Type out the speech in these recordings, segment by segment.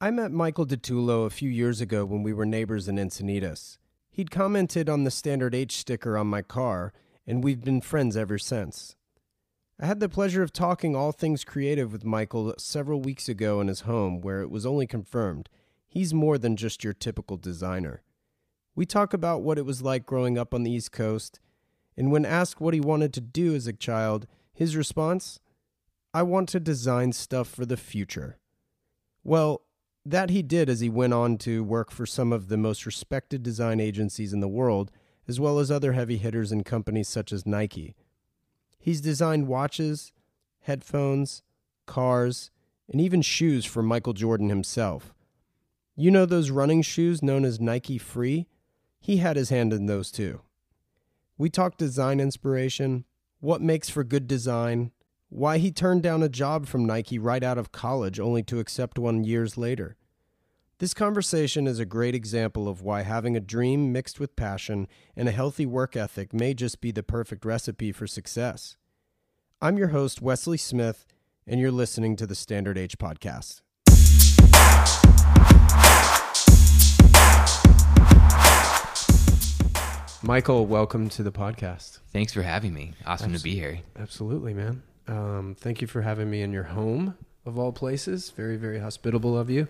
I met Michael DeTullo a few years ago when we were neighbors in Encinitas. He'd commented on the Standard H sticker on my car, and we've been friends ever since. I had the pleasure of talking all things creative with Michael several weeks ago in his home, where it was only confirmed he's more than just your typical designer. We talk about what it was like growing up on the East Coast, and when asked what he wanted to do as a child, his response I want to design stuff for the future. Well, that he did as he went on to work for some of the most respected design agencies in the world, as well as other heavy hitters in companies such as Nike. He's designed watches, headphones, cars, and even shoes for Michael Jordan himself. You know those running shoes known as Nike Free? He had his hand in those too. We talked design inspiration, what makes for good design, why he turned down a job from Nike right out of college only to accept one years later. This conversation is a great example of why having a dream mixed with passion and a healthy work ethic may just be the perfect recipe for success. I'm your host, Wesley Smith, and you're listening to the Standard H Podcast. Michael, welcome to the podcast. Thanks for having me. Awesome to be here. Absolutely, man. Um, thank you for having me in your home of all places. Very, very hospitable of you.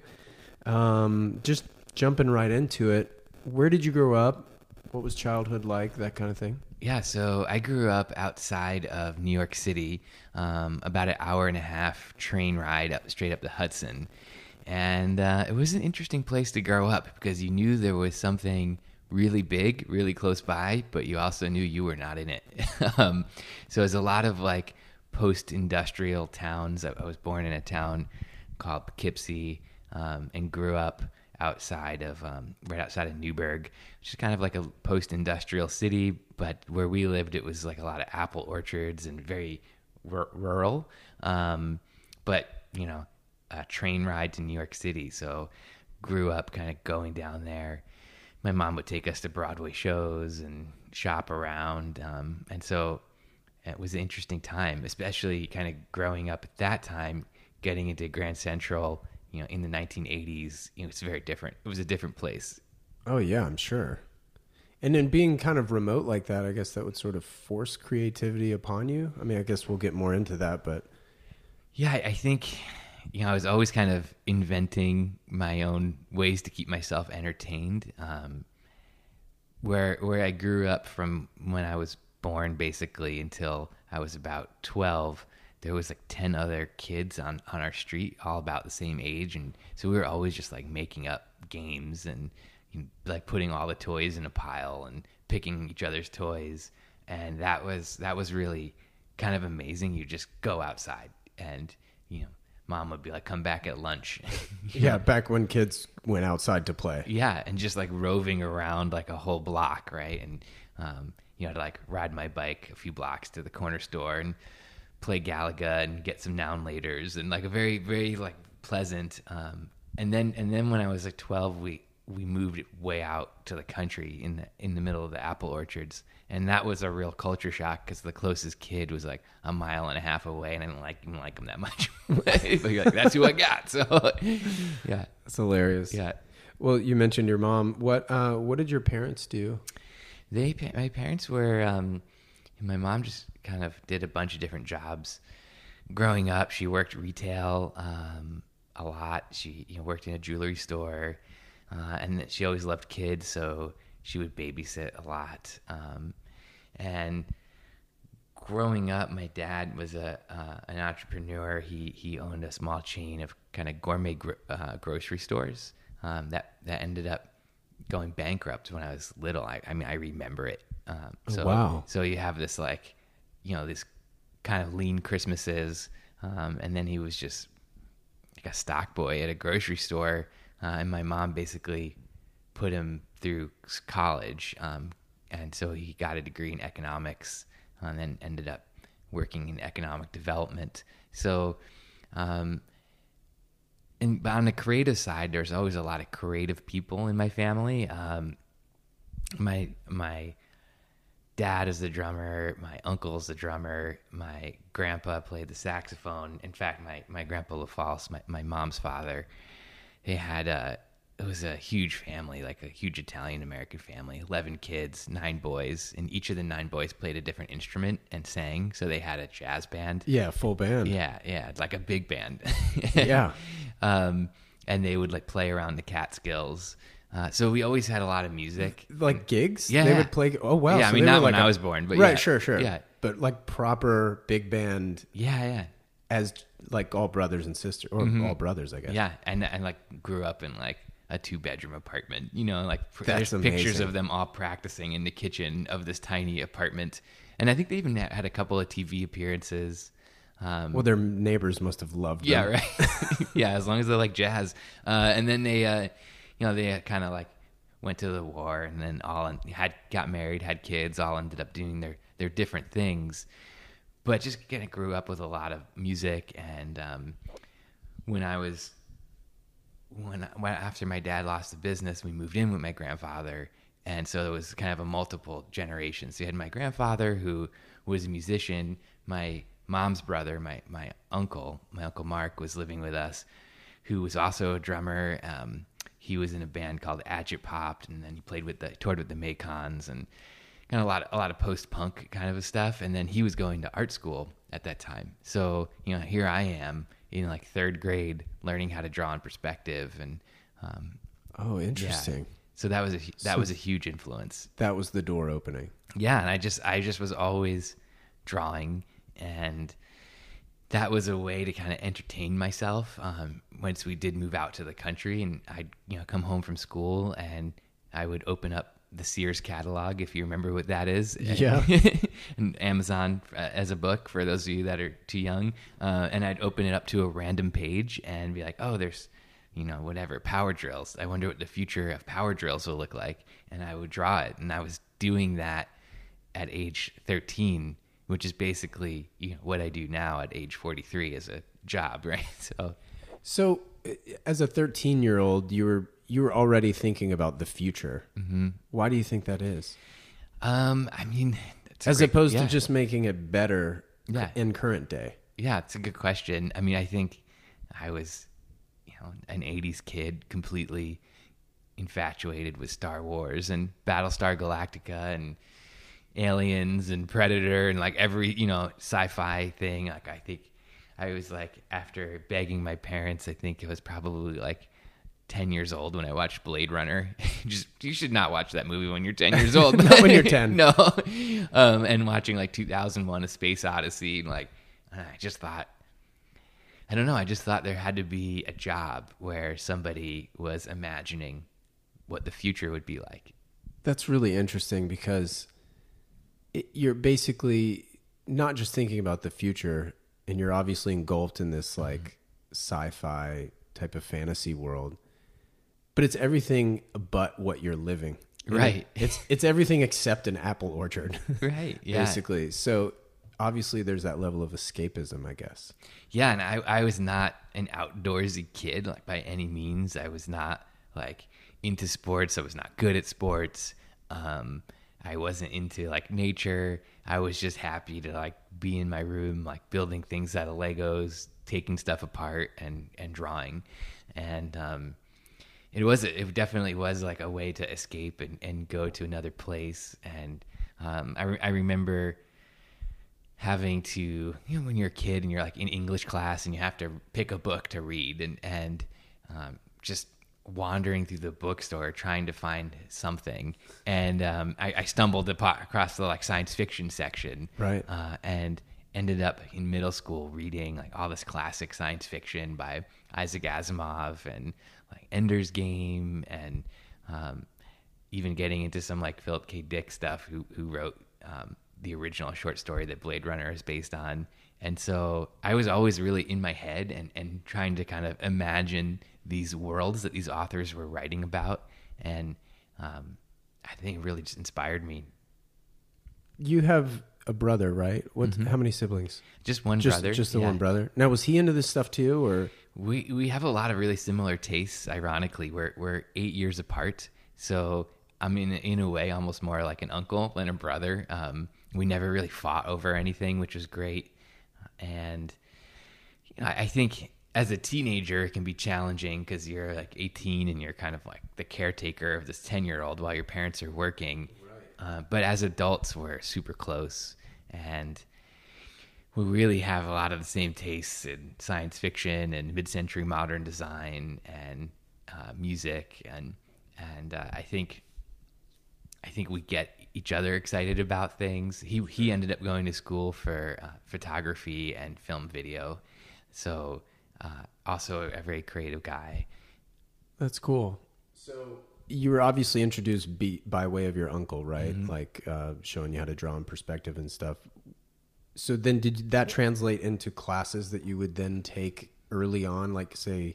Um, just jumping right into it. Where did you grow up? What was childhood like? That kind of thing. Yeah, so I grew up outside of New York City, um, about an hour and a half train ride up straight up the Hudson, and uh, it was an interesting place to grow up because you knew there was something really big, really close by, but you also knew you were not in it. um, so it was a lot of like post-industrial towns. I was born in a town called Poughkeepsie um, and grew up outside of um, right outside of Newburgh, which is kind of like a post-industrial city. But where we lived, it was like a lot of apple orchards and very r- rural. Um, but you know, a train ride to New York City, so grew up kind of going down there. My mom would take us to Broadway shows and shop around, um, and so it was an interesting time, especially kind of growing up at that time, getting into Grand Central you know, in the 1980s, you know, it's very different. It was a different place. Oh yeah, I'm sure. And then being kind of remote like that, I guess that would sort of force creativity upon you. I mean, I guess we'll get more into that, but yeah, I think you know, I was always kind of inventing my own ways to keep myself entertained. Um, where where I grew up from when I was born, basically until I was about twelve, there was like 10 other kids on, on our street all about the same age and so we were always just like making up games and you know, like putting all the toys in a pile and picking each other's toys and that was that was really kind of amazing. You just go outside and you know mom would be like come back at lunch. Yeah know? back when kids went outside to play. Yeah and just like roving around like a whole block right and um, you know to like ride my bike a few blocks to the corner store and play Galaga and get some Now and Laters and like a very very like pleasant. Um, and then and then when I was like twelve, we we moved way out to the country in the in the middle of the apple orchards, and that was a real culture shock because the closest kid was like a mile and a half away, and I didn't like even like him that much. but like, that's who I got. So yeah, that's hilarious. Yeah. Well, you mentioned your mom. What uh, what did your parents do? They my parents were. Um, my mom just kind of did a bunch of different jobs. Growing up, she worked retail um, a lot. She you know, worked in a jewelry store, uh, and she always loved kids, so she would babysit a lot. Um, and growing up, my dad was a uh, an entrepreneur. He he owned a small chain of kind of gourmet gro- uh, grocery stores um, that that ended up going bankrupt when I was little. I, I mean, I remember it. Um, so, wow. So you have this like you know these kind of lean Christmases, um, and then he was just like a stock boy at a grocery store, uh, and my mom basically put him through college, um, and so he got a degree in economics, and then ended up working in economic development. So. Um, and on the creative side, there's always a lot of creative people in my family. Um, my my dad is the drummer, my uncle's the drummer, my grandpa played the saxophone. In fact, my, my grandpa LaFalce, my, my mom's father, they had a it was a huge family, like a huge Italian American family, eleven kids, nine boys, and each of the nine boys played a different instrument and sang. So they had a jazz band. Yeah, full band. Yeah, yeah, like a big band. Yeah. um, and they would like play around the Catskills. Uh, so we always had a lot of music. Like gigs? Yeah, They would play. Oh, wow. Yeah, I mean, not when like I a- was born, but right, yeah. sure, sure. Yeah. But like proper big band Yeah, yeah. as like all brothers and sisters, or all brothers, I guess. Mm-hmm. Yeah, and and like grew up in like a two bedroom apartment. You know, like That's there's pictures of them all practicing in the kitchen of this tiny apartment, and I think they even had a couple of TV appearances. Um, Well, their neighbors must have loved them. yeah, right. yeah, as long as they like jazz, uh, and then they, uh, you know, they kind of like went to the war, and then all had got married, had kids, all ended up doing their their different things, but just kind of grew up with a lot of music and um, when I was when, when after my dad lost the business, we moved in with my grandfather, and so it was kind of a multiple generations. So you had my grandfather who was a musician, my mom's brother, my my uncle, my uncle Mark was living with us, who was also a drummer. Um, he was in a band called Agit Pop, and then he played with the toured with the Mekons and kind of a lot of, a lot of post punk kind of stuff. And then he was going to art school at that time. So you know, here I am in like third grade, learning how to draw in perspective, and um, Oh, yeah. interesting. So that was a that So- was a huge influence. That was the door opening. Yeah, and I just I just was always drawing, and that was a way to kind of entertain myself. Um, once we did move out to the country, and I'd you know come home from school, and I would open up the Sears catalog, if you remember what that is. Yeah. and Amazon uh, as a book for those of you that are too young, uh, and I'd open it up to a random page and be like, oh, there's you know, whatever, power drills. I wonder what the future of power drills will look like. And I would draw it. And I was doing that at age 13, which is basically you know, what I do now at age 43 as a job, right? So, So, uh, as a 13 year old, you were you were already thinking about the future. Mm-hmm. Why do you think that is? um, I mean, As great- opposed yeah. to just making it better Yeah. in current day. Yeah, it's a good question. I mean, I think I was, you know, an '80s kid, completely infatuated with Star Wars and Battlestar Galactica and Aliens and Predator and like every you know sci-fi thing. Like I think I was like after begging my parents, I think it was probably like. 10 years old when I watched Blade Runner. Just you should not watch that movie when you're 10 years old. Not when you're 10. no. Um, and watching like 2001 A Space Odyssey and like and I just thought I don't know, I just thought there had to be a job where somebody was imagining what the future would be like. That's really interesting because it, you're basically not just thinking about the future, and you're obviously engulfed in this like sci-fi type of fantasy world. But it's everything but what you're living. Right. It's it's everything except an apple orchard. Right. Yeah. Basically. So obviously there's that level of escapism, I guess. Yeah, and I, I was not an outdoorsy kid, like by any means. I was not like into sports. I was not good at sports. Um, I wasn't into like nature. I was just happy to like be in my room, like building things out of Legos, taking stuff apart and and drawing. And um, it was it definitely was like a way to escape and, and go to another place. And um, I re- I remember having to you know when you're a kid and you're like in English class and you have to pick a book to read and and um, just wandering through the bookstore trying to find something and um, I, I stumbled across the like science fiction section Right. uh, and ended up in middle school reading like all this classic science fiction by Isaac Asimov and like Ender's Game and um, even getting into some like Philip K. Dick stuff, who who wrote um, the original short story that Blade Runner is based on. And so I was always really in my head and, and trying to kind of imagine these worlds that these authors were writing about. And um, I think it really just inspired me. You have a brother, right? What how many siblings? Just one Just Mm-hmm. brother. just the yeah. one brother. Now was he into this stuff too or We we have a lot of really similar tastes. Ironically, we're we're eight years apart, so I mean, in in a way almost more like an uncle than a brother. Um, we never really fought over anything, which was great, and you know, I, I think as a teenager, it can be challenging because you're like 18 and you're kind of like the caretaker of this 10 year old while your parents are working. Uh, but as adults, we're super close and we really have a lot of the same tastes in science fiction and mid-century modern design and uh, music and and uh, I think I think we get each other excited about things. He he ended up going to school for uh, photography and film video, so uh, also a very creative guy. That's cool. So you were obviously introduced be, by way of your uncle, right? Mm-hmm. Like uh, showing you how to draw in perspective and stuff. So then, did that translate into classes that you would then take early on? Like, say,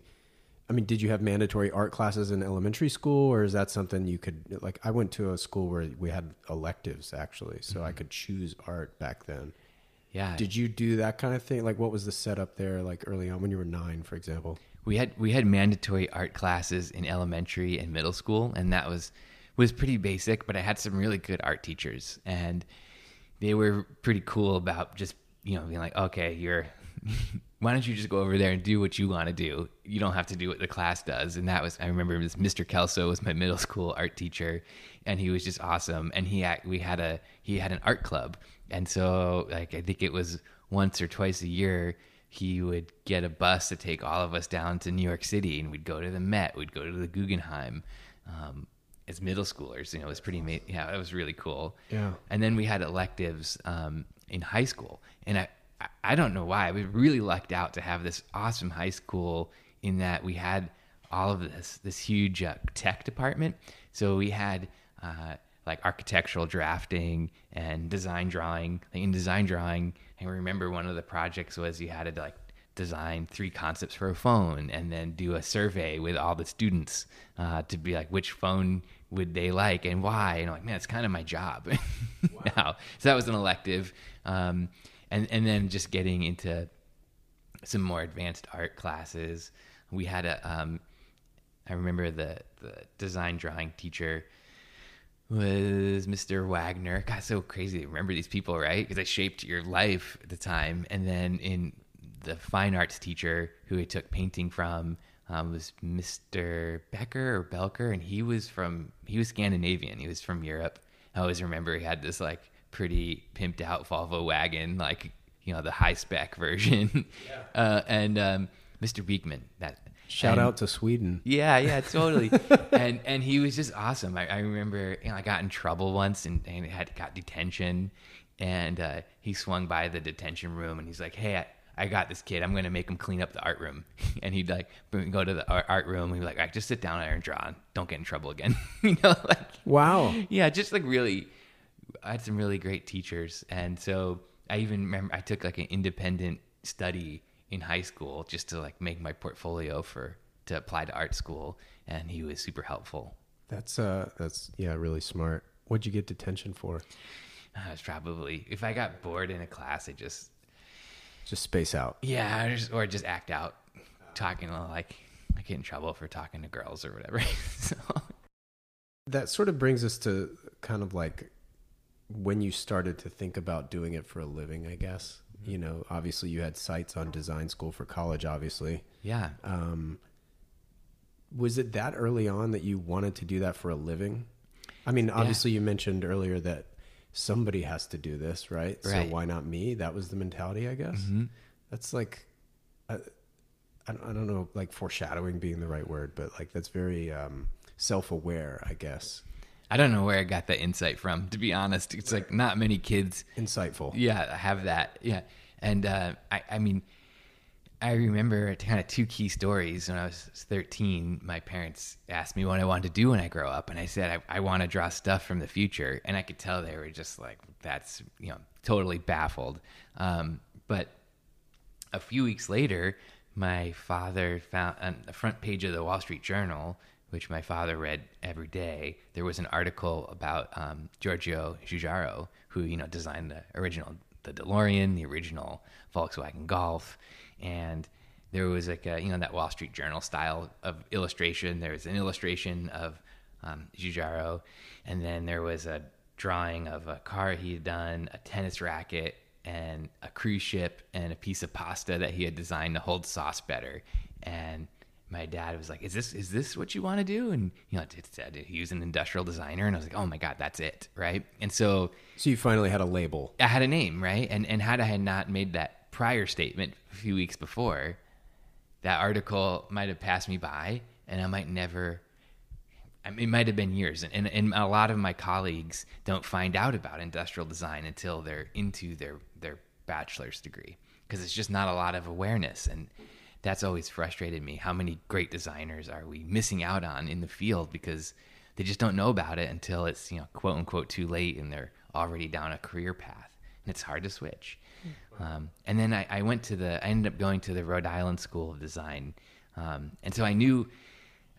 I mean, did you have mandatory art classes in elementary school, or is that something you could like? I went to a school where we had electives actually, so Mm-hmm. I could choose art back then. Yeah, Did you do that kind of thing? Like, what was the setup there, like early on when you were nine, for example? we had we had mandatory art classes in elementary and middle school, and that was was pretty basic. But I had some really good art teachers, and they were pretty cool about just you know being like, okay, you're. Why don't you just go over there and do what you want to do? You don't have to do what the class does. And that was, I remember this Mr. Kelso was my middle school art teacher, and he was just awesome. And he had, we had a he had an art club, and so like I think it was once or twice a year he would get a bus to take all of us down to New York City, and we'd go to the Met, we'd go to the Guggenheim. Um, as middle schoolers, you know, it was pretty. ama- Yeah, it was really cool. Yeah. And then we had electives um, in high school, and I, I- I don't know why. We really lucked out to have this awesome high school in that we had all of this this huge uh, tech department. So we had uh, like architectural drafting and design drawing. Like in design drawing, I remember one of the projects was you had to like design three concepts for a phone and then do a survey with all the students uh, to be like which phone would they like and why? And I'm like man it's kind of my job. Now so that was an elective um, and and then just getting into some more advanced art classes. We had a um, I remember the the design drawing teacher was Mr. Wagner. God, so crazy to remember these people, right? Because they shaped your life at the time. And then in the fine arts teacher who I took painting from um, was Mr. Becker or Belker, and he was from he was Scandinavian. He was from Europe. I always remember he had this like pretty pimped out Volvo wagon, like you know the high spec version. uh, and um, Mr. Beekman, that Shout and- out to Sweden. yeah, yeah, totally. and and he was just awesome. I, I remember, you know, I got in trouble once and, and had got detention, and uh, he swung by the detention room and he's like, "Hey, I, I got this kid. I'm going to make him clean up the art room." and he'd like go to the art, art room. And he'd be like, "All right, just sit down there and draw. and Don't get in trouble again." you know, like Wow. yeah, just like really, I had some really great teachers, and so I even remember I took like an independent study in high school just to like make my portfolio for to apply to art school, and he was super helpful. That's uh that's yeah, really smart. What'd you get detention for? I was probably if I got bored in a class, I just Just space out. yeah, or just, or just act out, talking like I get in trouble for talking to girls or whatever. so That sort of brings us to kind of like when you started to think about doing it for a living, I guess. You know, obviously you had sights on design school for college, obviously. yeah, Um, was it that early on that you wanted to do that for a living? I mean, obviously you mentioned earlier that somebody has to do this, right? So why not me? That was the mentality, I guess. That's like, I, I don't- I don't know, like foreshadowing being the right word, but like that's very um, self-aware, I guess. I don't know where I got that insight from. To be honest, it's like not many kids Insightful. yeah have that. Yeah. And uh, I, I mean i remember kind of two key stories. When i was 13 my parents asked me what i wanted to do when i grow up and i said i, I want to draw stuff from the future. And i could tell they were just like that's you know totally baffled. Um, but a few weeks later, my father found on the front page of the Wall Street Journal, which my father read every day. There was an article about um, Giorgio Giugiaro, who you know designed the original the DeLorean, the original Volkswagen Golf, and there was like a you know that Wall Street Journal style of illustration. There was an illustration of um, Giugiaro, and then there was a drawing of a car he had done, a tennis racket, and a cruise ship and a piece of pasta that he had designed to hold sauce better. And my dad was like, "Is this is this what you want to do?" And you know, it said he was an industrial designer, and I was like, "Oh my god, that's it, right?" And so So you finally had a label. I had a name, right? And and had I had not made that prior statement a few weeks before, that article might have passed me by, and I might never. I mean, it might have been years, and, and and a lot of my colleagues don't find out about industrial design until they're into their their bachelor's degree because it's just not a lot of awareness, and that's always frustrated me. How many great designers are we missing out on in the field because they just don't know about it until it's you know quote unquote too late, and they're already down a career path, and it's hard to switch. Um, and then I, I went to the I ended up going to the Rhode Island School of Design, um, and so I knew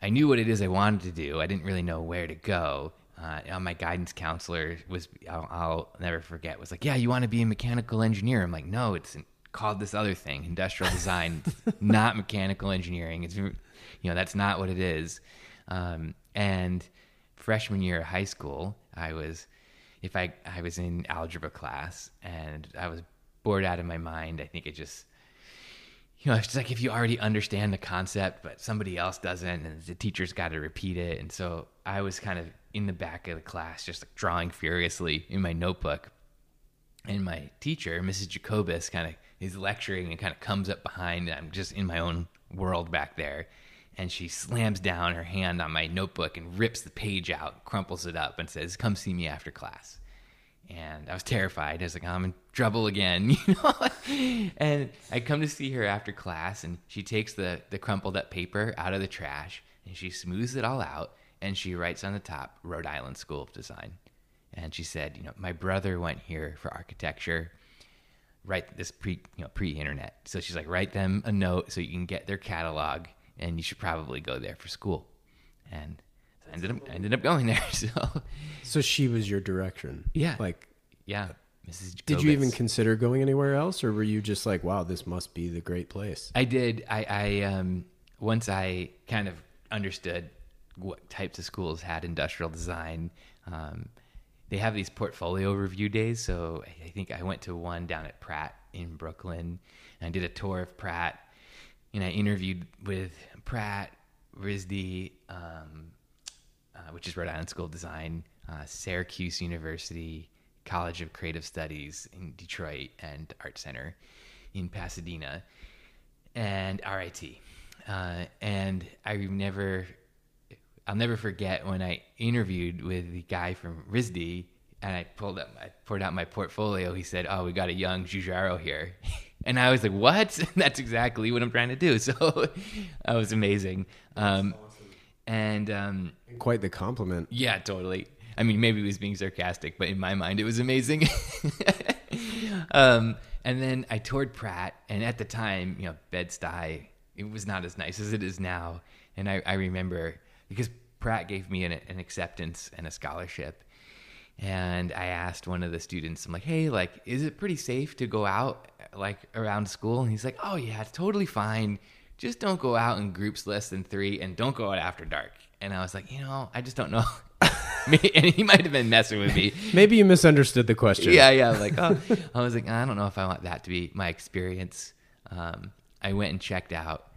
I knew what it is I wanted to do. I didn't really know where to go. Uh, my guidance counselor was I'll, I'll never forget was like, yeah, you want to be a mechanical engineer? I'm like, no, it's called this other thing, industrial design, not mechanical engineering. It's you know that's not what it is. Um, and freshman year of high school, I was if I I was in algebra class and I was bored out of my mind. I think it just you know, it's like if you already understand the concept, but somebody else doesn't, and the teacher's got to repeat it. And so I was kind of in the back of the class, just like drawing furiously in my notebook. And my teacher, Mrs. Jacobus, kind of is lecturing and kind of comes up behind. I'm just in my own world back there. And she slams down her hand on my notebook and rips the page out, crumples it up, and says, Come see me after class and I was terrified. I was like, oh, I'm in trouble again, you know. and I come to see her after class, and she takes the the crumpled up paper out of the trash, and she smooths it all out, and she writes on the top, Rhode Island School of Design. And she said, you know, my brother went here for architecture. Write this pre, you know, pre-internet. So she's like, write them a note so you can get their catalog, and you should probably go there for school. And I ended up I ended up going there. So So she was your direction. Yeah. Like, yeah, Mrs. did you even consider going anywhere else, or were you just like, wow, this must be the great place? I did. I, I um, once I kind of understood what types of schools had industrial design. Um, they have these portfolio review days. So I think I went to one down at Pratt in Brooklyn, and I did a tour of Pratt, and I interviewed with Pratt, RISD, um, uh, which is Rhode Island School of Design, uh, Syracuse University, College of Creative Studies in Detroit, and Art Center in Pasadena, and RIT. Uh, and I've never, I'll never forget when I interviewed with the guy from RISD, and I pulled up, I poured out my portfolio. He said, "Oh, we got a young Giugiaro here," and I was like, "What?" That's exactly what I'm trying to do. So that was amazing. Um, and um, Quite the compliment. yeah, totally. I mean, maybe he was being sarcastic, but in my mind, it was amazing. um, and then I toured Pratt, and at the time, you know, Bed Stuy, it was not as nice as it is now. And I, I remember because Pratt gave me an, an acceptance and a scholarship. And I asked one of the students, I'm like, hey, like, is it pretty safe to go out like around school? And he's like, oh, yeah, it's totally fine. Just don't go out in groups less than three and don't go out after dark. And I was like, you know, I just don't know. and he might have been messing with me. Maybe you misunderstood the question. Yeah, yeah. Like, oh, I was like, I don't know if I want that to be my experience. Um, I went and checked out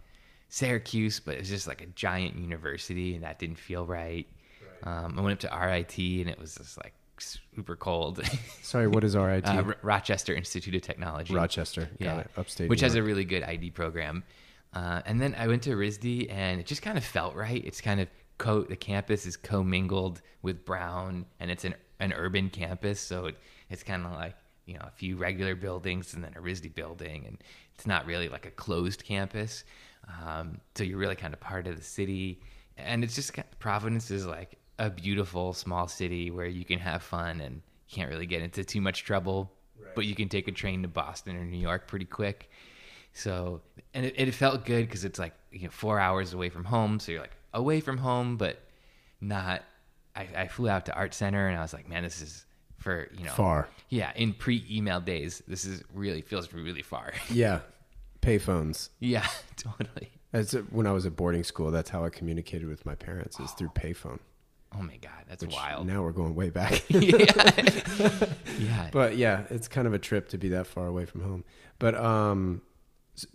Syracuse, but it's just like a giant university, and that didn't feel right. Um, I went up to RIT, and it was just like super cold. Sorry, what is RIT? uh, R- Rochester Institute of Technology, Rochester. Got it. Upstate. which New has a really good ID program. Uh, and then I went to RISD, and it just kind of felt right. It's kind of co the campus is commingled with Brown, and it's an an urban campus, so it, it's kind of like you know a few regular buildings and then a RISD building, and it's not really like a closed campus. Um, so you're really kind of part of the city, and it's just Providence is like a beautiful small city where you can have fun and you can't really get into too much trouble, but you can take a train to Boston or New York pretty quick. So, and it, it felt good because it's like you know four hours away from home, so you're like away from home, but not. I, I flew out to Art Center and I was like, man, this is for you know Far. Yeah, in pre-email days, this is really feels really far. Yeah. Payphones. yeah, totally. As when I was at boarding school, that's how I communicated with my parents is through payphone. Oh my god, that's which wild. Now we're going way back. yeah. yeah. But yeah, it's kind of a trip to be that far away from home. But um,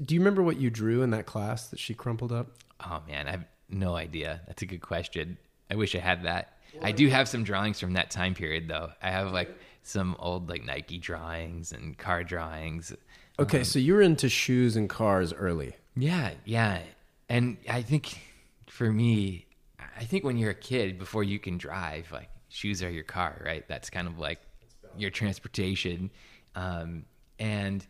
do you remember what you drew in that class that she crumpled up? Oh man, I have no idea. That's a good question. I wish I had that. I do have some drawings from that time period though. I have like some old like Nike drawings and car drawings. Okay, so you were into shoes and cars early. Yeah, yeah. And I think for me, I think when you're a kid, before you can drive, like shoes are your car, right? That's kind of like your transportation. Um, and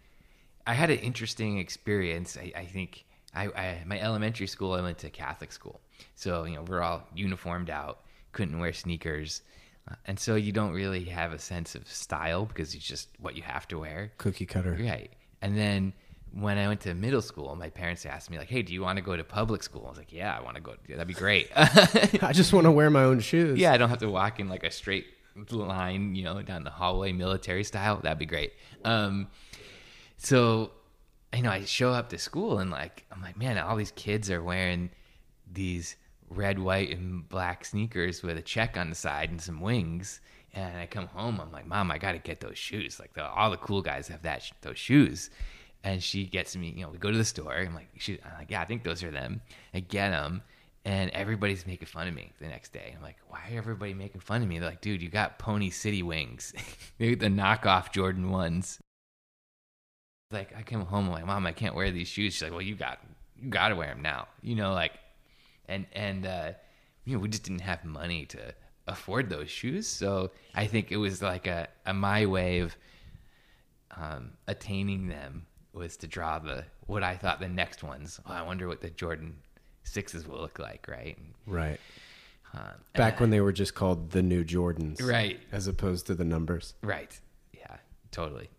I had an interesting experience. I, I think I, I, my elementary school, I went to Catholic school. So, you know, we're all uniformed out, couldn't wear sneakers. Uh, and so you don't really have a sense of style because it's just what you have to wear. Cookie cutter. Right. And then when I went to middle school, my parents asked me like, "Hey, do you want to go to public school?" I was like, "Yeah, I want to go. That'd be great." I just want to wear my own shoes. yeah, I don't have to walk in like a straight line, you know, down the hallway, military style. That'd be great. Um, so, you know, I show up to school and like, I'm like, man, all these kids are wearing these red, white, and black sneakers with a check on the side and some wings. And I come home, I'm like, Mom, I got to get those shoes. Like, the, all the cool guys have that those shoes. And she gets me, you know, we go to the store. I'm like, I'm like, yeah, I think those are them. I get them, and everybody's making fun of me the next day. I'm like, why are everybody making fun of me? They're like, dude, you got Pony City wings, the knockoff Jordan ones. Like, I come home, I'm like, Mom, I can't wear these shoes. She's like, well, you got, you got to wear them now. You know, like, and and uh, you know, we just didn't have money to afford those shoes. So I think it was like a, a my way of um, attaining them was to draw the what I thought the next ones. Oh, I wonder what the Jordan sixes will look like, right? Right. Um, Back when they were just called the new Jordans. Right. As opposed to the numbers. Right. Yeah, totally.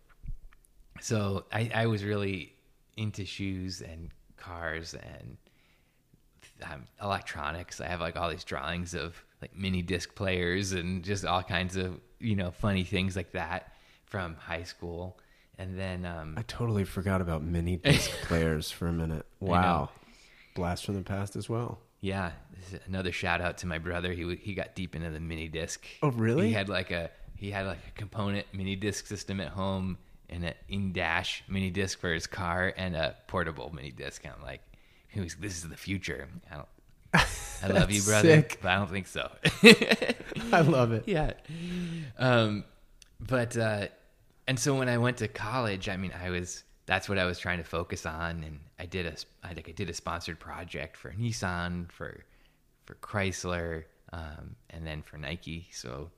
So I, I was really into shoes and cars and um, electronics. I have like all these drawings of like mini disc players and just all kinds of, you know, funny things like that from high school. And then, um, I totally forgot about mini disc players for a minute. Wow. Blast from the past as well. yeah, this is another shout out to my brother. He he got deep into the mini disc. Oh, really? He had like a he had like a component mini disc system at home and an in dash mini disc for his car and a portable mini disc. And I'm like, who's this is the future. I don't. I love you, brother, sick. but I don't think so. I love it. yeah. Um, but uh, and so when I went to college, I mean, I was that's what I was trying to focus on, and I did a I think I did a sponsored project for Nissan, for for Chrysler, um, and then for Nike. So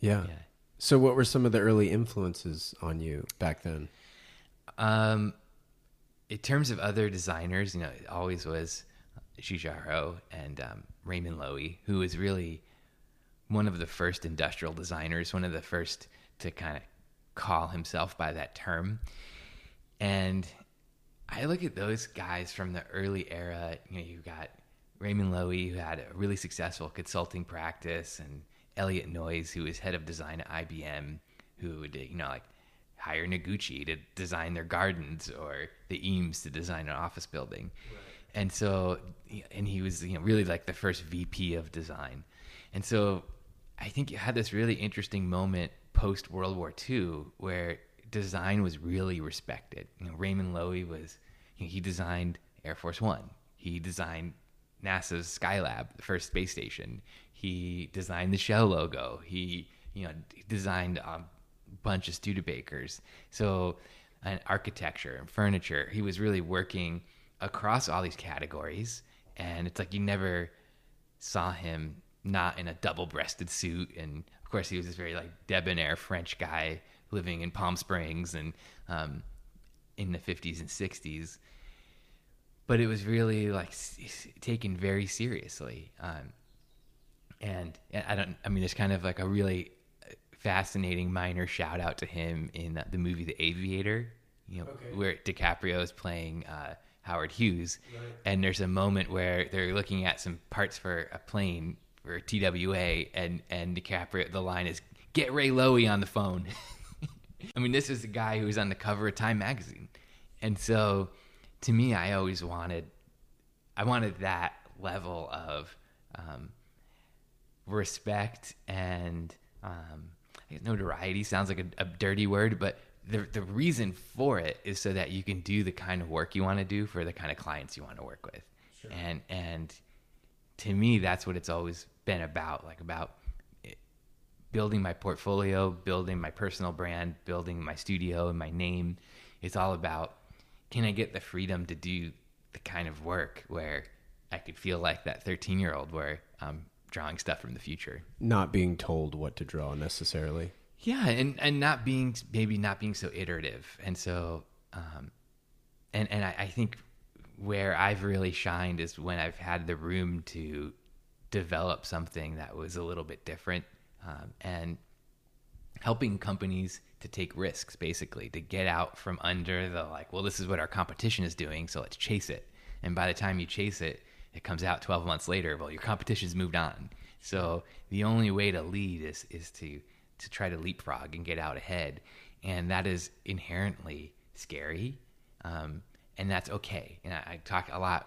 Yeah. yeah. So, what were some of the early influences on you back then? Um, in terms of other designers, you know, it always was Giugiaro and um, Raymond Loewy, who was really one of the first industrial designers, one of the first to kind of call himself by that term. And I look at those guys from the early era. You know, you've got Raymond Loewy, who had a really successful consulting practice, and Eliot Noyes, who was head of design at IBM, who would, you know, like hire Noguchi to design their gardens or the Eames to design an office building. And so, and he was, you know, really like the first VP of design. And so I think you had this really interesting moment post World War II where design was really respected. You know, Raymond Loewy was, you know, he designed Air Force One. He designed NASA's Skylab, the first space station. He designed the Shell logo. He, you know, designed a bunch of Studebakers. So, and architecture and furniture. He was really working across all these categories, and it's like you never saw him not in a double-breasted suit. And of course, he was this very like debonair French guy living in Palm Springs and um, in the 50s and 60s but it was really like taken very seriously. Um, and I don't, I mean, there's kind of like a really fascinating minor shout out to him in the movie The Aviator, you know, where DiCaprio is playing uh, Howard Hughes. And there's a moment where they're looking at some parts for a plane for TWA, and, and DiCaprio, the line is, Get Ray Loewy on the phone. I mean, this is the guy who was on the cover of Time magazine. And so to me, I always wanted, I wanted that level of um, respect and um, notoriety sounds like a, a dirty word, but the the reason for it is so that you can do the kind of work you want to do for the kind of clients you want to work with, sure. and and to me that's what it's always been about, like about eh, building my portfolio, building my personal brand, building my studio and my name. It's all about can I get the freedom to do the kind of work where I could feel like that 13 year old where I'm drawing stuff from the future. Not being told what to draw necessarily. Yeah, and, and not being maybe not being so iterative. And so um and and I, I think where I've really shined is when I've had the room to develop something that was a little bit different um, and helping companies to take risks basically to get out from under the like well this is what our competition is doing so let's chase it and by the time you chase it it comes out 12 months later well your competition's moved on so the only way to lead is is to to try to leapfrog and get out ahead and that is inherently scary um, and that's okay and I, I talk a lot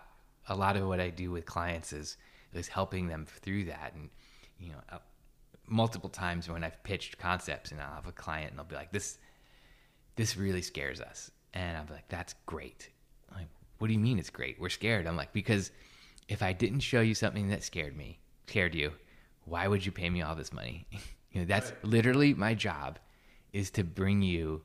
a lot of what i do with clients is is helping them through that and you know uh, multiple times when I've pitched concepts and I'll have a client and they'll be like, this, this really scares us. And I'm like, that's great. I'm like, what do you mean it's great? We're scared. I'm like, because if I didn't show you something that scared me, scared you, why would you pay me all this money? you know, that's right. literally my job is to bring you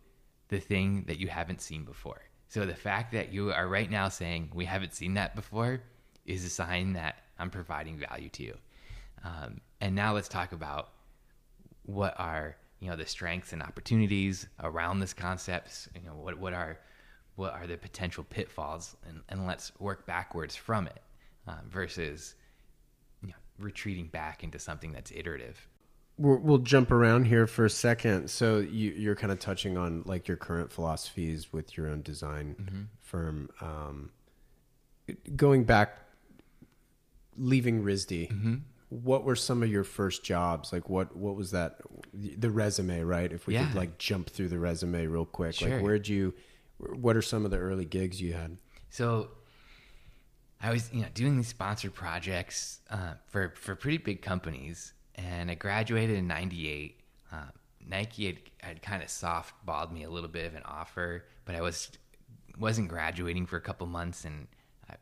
the thing that you haven't seen before. So the fact that you are right now saying we haven't seen that before is a sign that I'm providing value to you. Um, and now let's talk about what are you know the strengths and opportunities around this concept. You know what what are what are the potential pitfalls, and, and let's work backwards from it um, versus you know, retreating back into something that's iterative. We will jump around here for a second. So you, are kind of touching on like your current philosophies with your own design mm-hmm. firm. Um, going back, leaving RISD, mm-hmm what were some of your first jobs? Like what what was that the resume, right? If we yeah. could like jump through the resume real quick. Sure. Like where'd you what are some of the early gigs you had? So I was, you know, doing these sponsored projects uh, for for pretty big companies, and I graduated in '98. Uh, Nike had, had kind of softballed me a little bit of an offer, but I was wasn't graduating for a couple months, and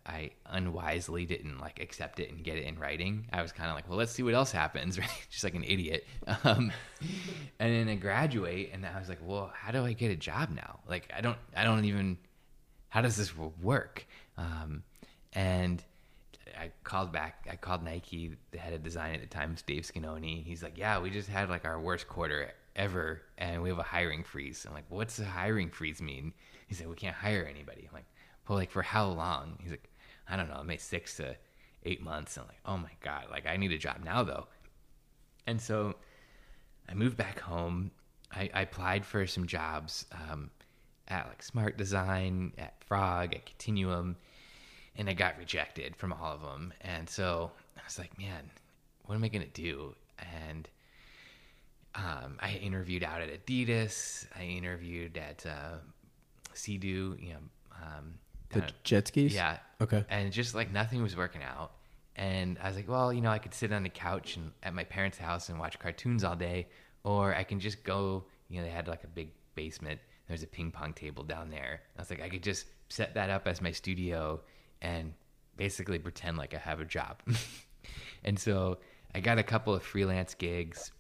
I, unwisely didn't like accept it and get it in writing. I was kind of like, well, let's see what else happens, right? Just like an idiot. Um, and then I graduate, and I was like, well, how do I get a job now? Like, I don't, I don't even. How does this work? Um, and I called back. I called Nike, the head of design at the time, Dave Scanoni. He's like, yeah, we just had like our worst quarter ever, and we have a hiring freeze. I'm like, what's a hiring freeze mean? He said, we can't hire anybody. I'm like well, like for how long? He's like, I don't know, maybe six to eight months. And I'm like, oh my God, like I need a job now though. And so I moved back home. I, I applied for some jobs um, at like Smart Design, at Frog, at Continuum, and I got rejected from all of them. And so I was like, man, what am I going to do? And um, I interviewed out at Adidas. I interviewed at uh, Sea-Doo, you know, um, the jet skis? Yeah. Okay. And just like nothing was working out. And I was like, well, you know, I could sit on the couch and at my parents' house and watch cartoons all day, or I can just go. You know, they had like a big basement. There's a ping pong table down there. I was like, I could just set that up as my studio and basically pretend like I have a job. and so I got a couple of freelance gigs,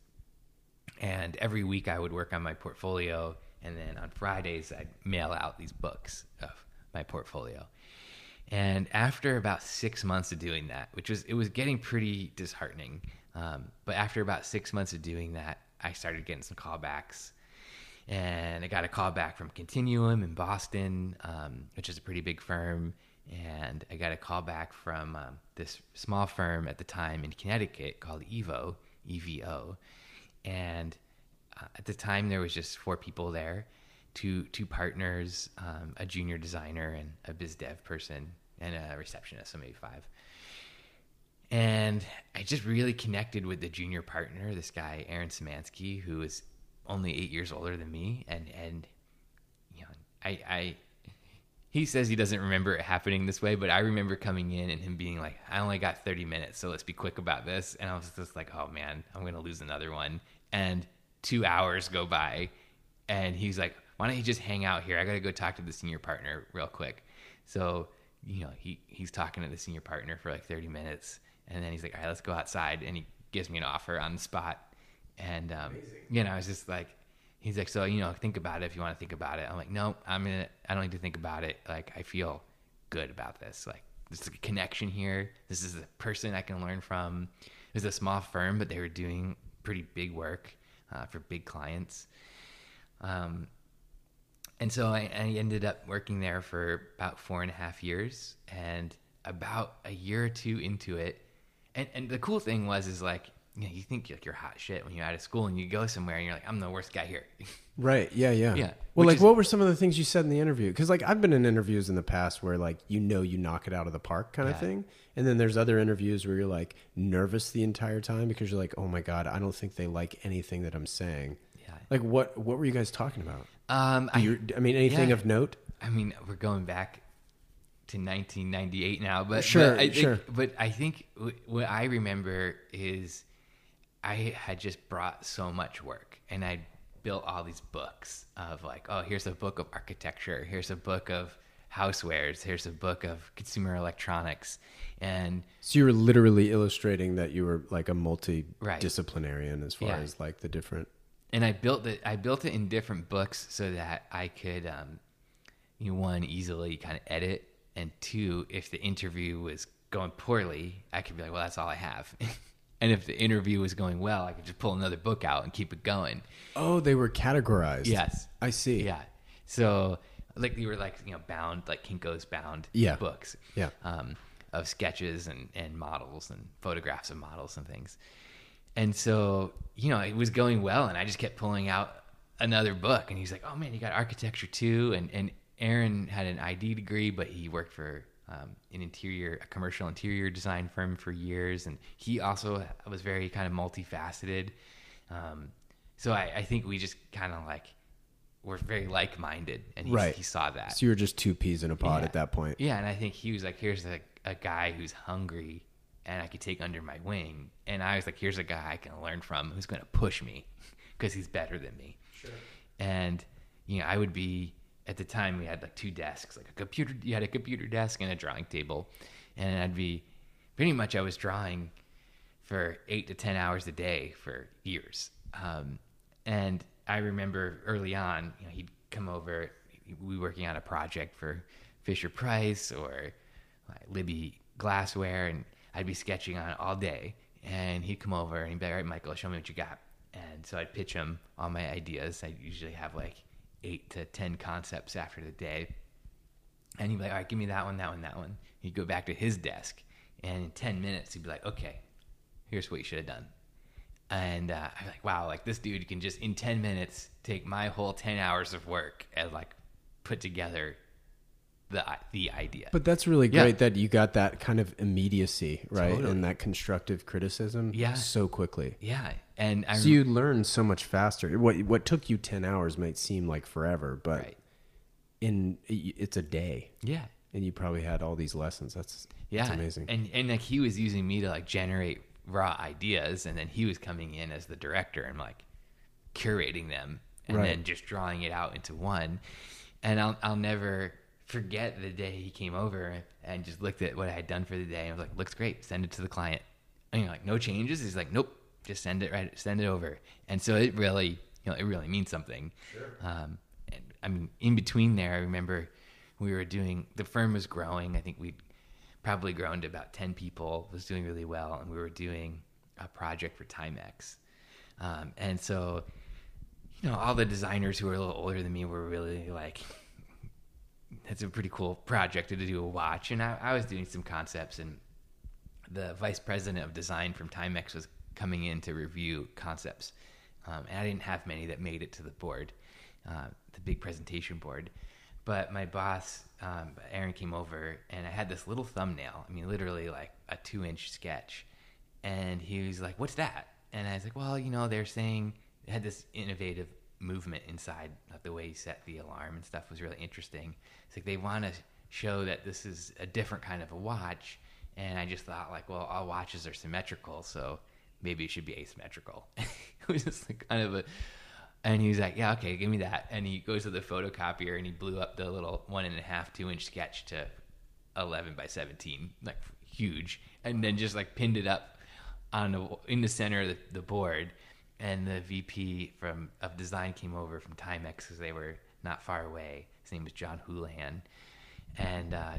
and every week I would work on my portfolio. And then on Fridays, I'd mail out these books of my portfolio. And after about six months of doing that, which was it was getting pretty disheartening, um, but after about six months of doing that, I started getting some callbacks, and I got a call back from Continuum in Boston, um, which is a pretty big firm, and I got a call back from um, this small firm at the time in Connecticut called Evo, EVO, and uh, at the time there was just four people there, two two partners, um, a junior designer and a biz dev person, and a receptionist, so maybe five. And I just really connected with the junior partner, this guy Aaron Szymanski, who is only eight years older than me, and and you know, I I he says he doesn't remember it happening this way, but I remember coming in and him being like, "I only got 30 minutes, so let's be quick about this." And I was just like, "Oh man, I'm gonna lose another one." And two hours go by, and he's like, "Why don't you just hang out here? I gotta go talk to the senior partner real quick." So you know, he he's talking to the senior partner for like 30 minutes, and then he's like, "All right, let's go outside," and he gives me an offer on the spot, and um, you know, I was just like he's like, so you know, think about it if you want to think about it. I'm like, no, I'm gonna. I don't need to think about it. Like, I feel good about this. Like, there's a connection here. This is a person I can learn from. It was a small firm, but they were doing pretty big work uh, for big clients. Um, and so I, I ended up working there for about four and a half years, and about a year or two into it, and and the cool thing was is like you know, you think like you're hot shit when you're out of school and you go somewhere and you're like, I'm the worst guy here. Right. Yeah. Yeah. Yeah. Well, Which like, is- what were some of the things you said in the interview? Because, like, I've been in interviews in the past where, like, you know, you knock it out of the park kind of thing. And then there's other interviews where you're, like, nervous the entire time because you're like, oh my God, I don't think they like anything that I'm saying. Yeah. Like, what what were you guys talking about? Um, I, you, I mean, anything yeah. of note? I mean, we're going back to 1998 now, but Sure, but I think, sure. But I think w- what I remember is I had just brought so much work, and I built all these books of like, oh, here's a book of architecture, here's a book of housewares, here's a book of consumer electronics, and So you were literally illustrating that you were, like, a multidisciplinarian as far Yeah. as, like, the different. and I built it. I built it in different books so that I could, um, you know, one easily kind of edit, and two, if the interview was going poorly, I could be like, well, that's all I have. and if the interview was going well, I could just pull another book out and keep it going. Oh, they were categorized. Yes. I see. Yeah. So like they were like you know bound like Kinko's bound Yeah. books. Yeah. Um, of sketches and and models and photographs of models and things. And so you know it was going well, and I just kept pulling out another book, and he's like, "Oh man, you got architecture too." And and Aaron had an ID degree, but he worked for um, an interior, a commercial interior design firm for years, and he also was very kind of multifaceted. Um, so I, I think we just kind of like were very like minded, and he, Right. he saw that. So you were just two peas in a pod Yeah. at that point. Yeah, and I think he was like, "Here's a, a guy who's hungry, and I could take under my wing." And I was like, "Here's a guy I can learn from who's going to push me because he's better than me." Sure. And you know, I would be at the time we had like two desks, like a computer. You had a computer desk and a drawing table, and I'd be pretty much I was drawing for eight to ten hours a day for years. Um, and I remember early on, you know, he'd come over, we were working on a project for Fisher Price or Libbey Glassware, and I'd be sketching on it all day. And he'd come over and he'd be like, "All right, Michael, show me what you got." And so I'd pitch him all my ideas. I usually have like eight to ten concepts after the day. And he'd be like, all right, give me that one, that one, that one. He'd go back to his desk, and in 10 minutes, he'd be like, okay, here's what you should have done. And uh, I'm like, wow, like this dude can just in 10 minutes take my whole 10 hours of work and like put together the the idea. But that's really Yeah. great that you got that kind of immediacy, right? Totally. And that constructive criticism Yeah. so quickly. yeah, and I So you learn so much faster. What what took you 10 hours might seem like forever, but right, in it's a day yeah, and you probably had all these lessons. That's yeah, that's amazing. And and like he was using me to like generate raw ideas, and then he was coming in as the director and like curating them, and Right. then just drawing it out into one. And I'll I'll never forget the day he came over and just looked at what I had done for the day and was like, "Looks great. Send it to the client." And you're like, "No changes." He's like, "Nope. Just send it right. Send it over." And so it really, you know, it really means something. Um, and I mean, in between there, I remember we were doing the firm was growing. I think we'd probably grown to about 10 people, was doing really well, and we were doing a project for Timex. Um, and so, you know, all the designers who were a little older than me were really like, that's a pretty cool project to do a watch. And I, I was doing some concepts, and the vice president of design from Timex was coming in to review concepts. Um, and I didn't have many that made it to the board, uh, the big presentation board. But my boss, um, Aaron, came over, and I had this little thumbnail. I mean, literally like a two-inch sketch. And he was like, "What's that?" And I was like, "Well, you know, they're saying had this innovative movement inside, like the way he set the alarm and stuff was really interesting. It's like they want to show that this is a different kind of a watch, and I just thought like, well, all watches are symmetrical, so maybe it should be asymmetrical. it was just like kind of a, and he was like, yeah, okay, give me that. And he goes to the photocopier and he blew up the little one and a half, two inch sketch to 11 by 17, like huge, and then just like pinned it up on the, in the center of the, the board. And the VP from of design came over from Timex because they were not far away. His name was John Houlihan, and uh,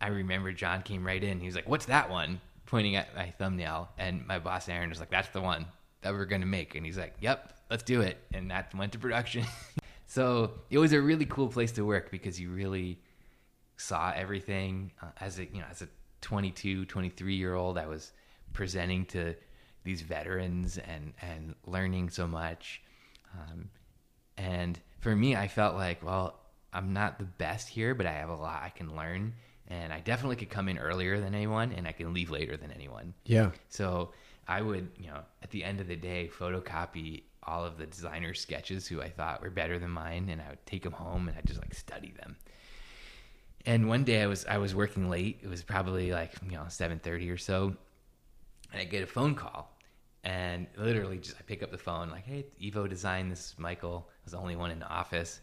I remember John came right in. He was like, "What's that one?" Pointing at my thumbnail, and my boss Aaron was like, "That's the one that we're gonna make." And he's like, "Yep, let's do it." And that went to production. so it was a really cool place to work because you really saw everything uh, as a you know as a 22 23 year old i was presenting to these veterans and and learning so much um, and for me i felt like well i'm not the best here but i have a lot i can learn and i definitely could come in earlier than anyone and i can leave later than anyone Yeah. so I would, you know, at the end of the day, photocopy all of the designer sketches who I thought were better than mine, and I would take them home and I just like study them. And one day I was I was working late. It was probably like you know seven thirty or so, and I get a phone call, and literally just I pick up the phone like, "Hey, Evo Design. This is Michael. I was the only one in the office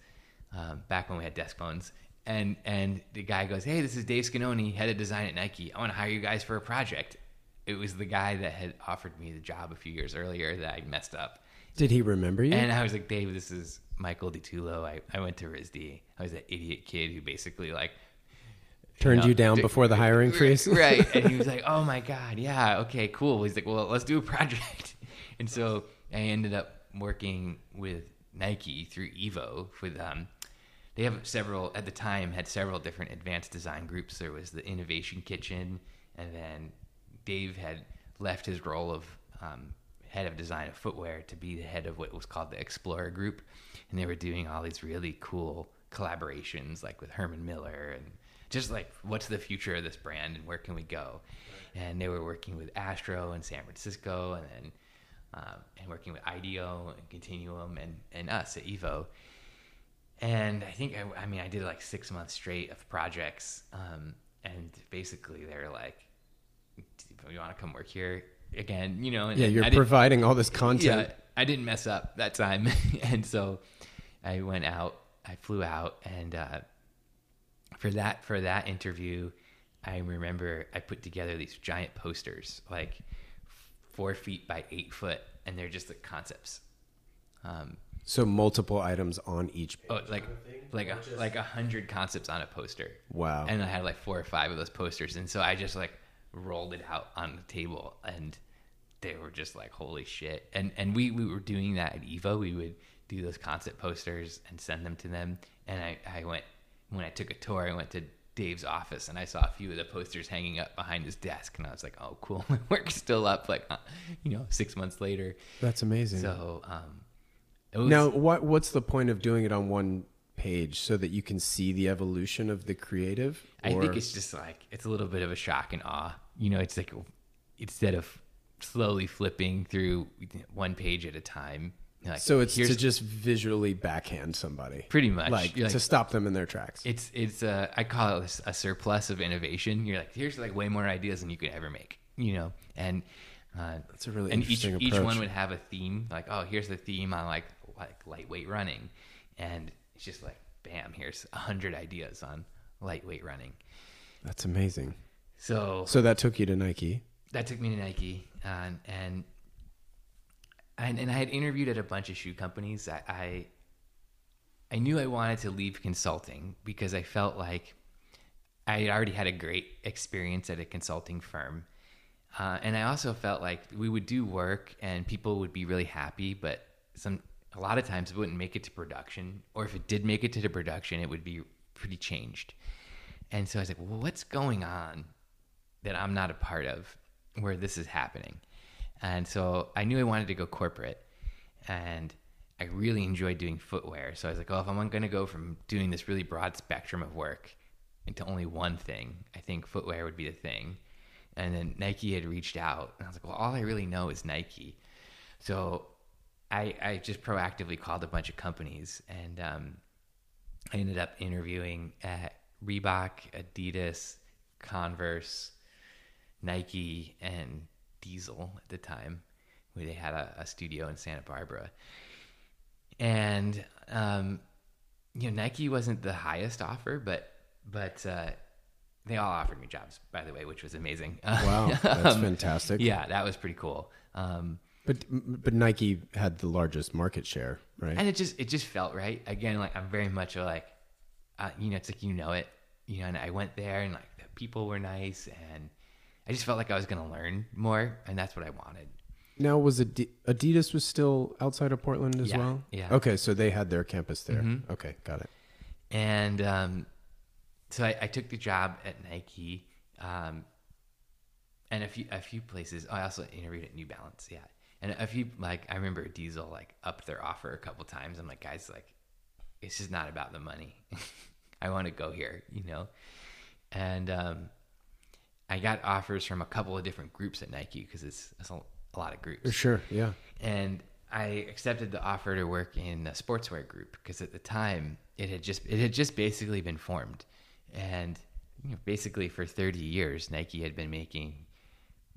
um, back when we had desk phones." And and the guy goes, "Hey, this is Dave Scanoni, head of design at Nike. I want to hire you guys for a project." It was the guy that had offered me the job a few years earlier that I messed up. Did he remember you? And I was like, Dave, this is Michael DiTullo. I, I went to RISD. I was that idiot kid who basically like Turned know, you down d- before the hiring freeze? right. And he was like, "Oh my god, yeah, okay, cool." He's like, "Well, let's do a project." And so I ended up working with Nike through Evo with um they have several at the time had several different advanced design groups. There was the Innovation Kitchen, and then Dave had left his role of um, head of design of footwear to be the head of what was called the Explorer Group, and they were doing all these really cool collaborations, like with Herman Miller and just like what's the future of this brand and where can we go and they were working with astro in san francisco and then um, and working with ideo and continuum and, and us at evo and i think I, I mean i did like six months straight of projects um, and basically they're like "Do you want to come work here again you know and yeah, you're providing all this content. yeah, I didn't mess up that time, and so I went out. I flew out, and uh, for that for that interview, I remember I put together these giant posters, like four feet by eight foot, and they're just the concepts. Um, So multiple items on each page. oh, like like a, like a hundred concepts on a poster. Wow. And I had like four or five of those posters, and so I just like rolled it out on the table, and they were just like, "Holy shit!" And and we we were doing that at Evo. We would do those concept posters and send them to them. And I I went when I took a tour. I went to Dave's office and I saw a few of the posters hanging up behind his desk, and I was like, "Oh, cool! My work's still up." Like, uh, you know, six months later. That's amazing. So, um, it was, now, what what's the point of doing it on one page so that you can see the evolution of the creative? I think it's just like it's a little bit of a shock and awe. You know, it's like instead of slowly flipping through one page at a time. Like, so it's to just visually backhand somebody, pretty much like, You're to stop them in their tracks. it's it's uh, I call it a surplus of innovation. You're like here's like way more ideas than you could ever make. You know, and uh, That's a really and each interesting each approach. one would have a theme. Like oh, here's the theme on like like lightweight running, and it's just like bam, here's a hundred ideas on lightweight running. That's amazing. So So that took you to Nike. that took me to Nike, and and and, and I had interviewed at a bunch of shoe companies. I, I I knew I wanted to leave consulting because I felt like I already had a great experience at a consulting firm, uh, and I also felt like we would do work and people would be really happy, but some a lot of times it wouldn't make it to production, or if it did make it to the production, it would be pretty changed. And so I was like, well, what's going on that I'm not a part of where this is happening. And so I knew I wanted to go corporate and I really enjoyed doing footwear. So I was like, oh, if I'm going to go from doing this really broad spectrum of work into only one thing, I think footwear would be the thing. And then Nike had reached out and I was like, well, all I really know is Nike. So I, I just proactively called a bunch of companies and um, I ended up interviewing at Reebok, Adidas, Converse, Nike, and Diesel at the time, where they had a, a studio in Santa Barbara. And um, you know, Nike wasn't the highest offer, but but uh, they all offered me jobs, by the way, which was amazing. Wow, that's Um, fantastic. yeah, that was pretty cool. Um, But but Nike had the largest market share, right? and it just it just felt right. Again, like I'm very much like, uh, you know, it's like you know it, you know. And I went there, and like the people were nice, and I just felt like I was gonna learn more, and that's what I wanted. now was Adi- Adidas was still outside of Portland as Yeah, well? yeah. Okay, so they had their campus there. Mhm. Okay, got it. And um, so I, I took the job at Nike, um, and a few a few places. I also interviewed at New Balance, yeah. And a few like I remember Diesel like upped their offer a couple times. I'm like, guys, like it's just not about the money. I want to go here, you know. And um, I got offers from a couple of different groups at Nike because it's, it's a, a lot of groups Sure, yeah. and I accepted the offer to work in a sportswear group because at the time it had just it had just basically been formed, and you know, basically for 30 years Nike had been making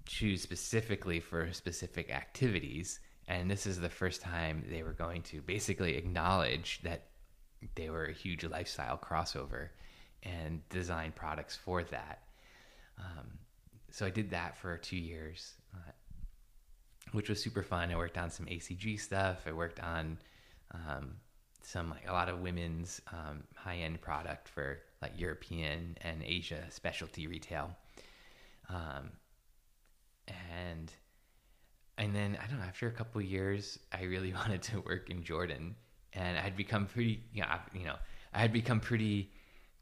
shoes specifically for specific activities, and this is the first time they were going to basically acknowledge that they were a huge lifestyle crossover and design products for that. Um, so I did that for two years. Uh, which was super fun. I worked on some ACG stuff. I worked on um, some like a lot of women's um, high end product for like European and Asia specialty retail. Um, and and then I don't know. After a couple years, I really wanted to work in Jordan, and I'd become pretty, you know, I- you know, I had become pretty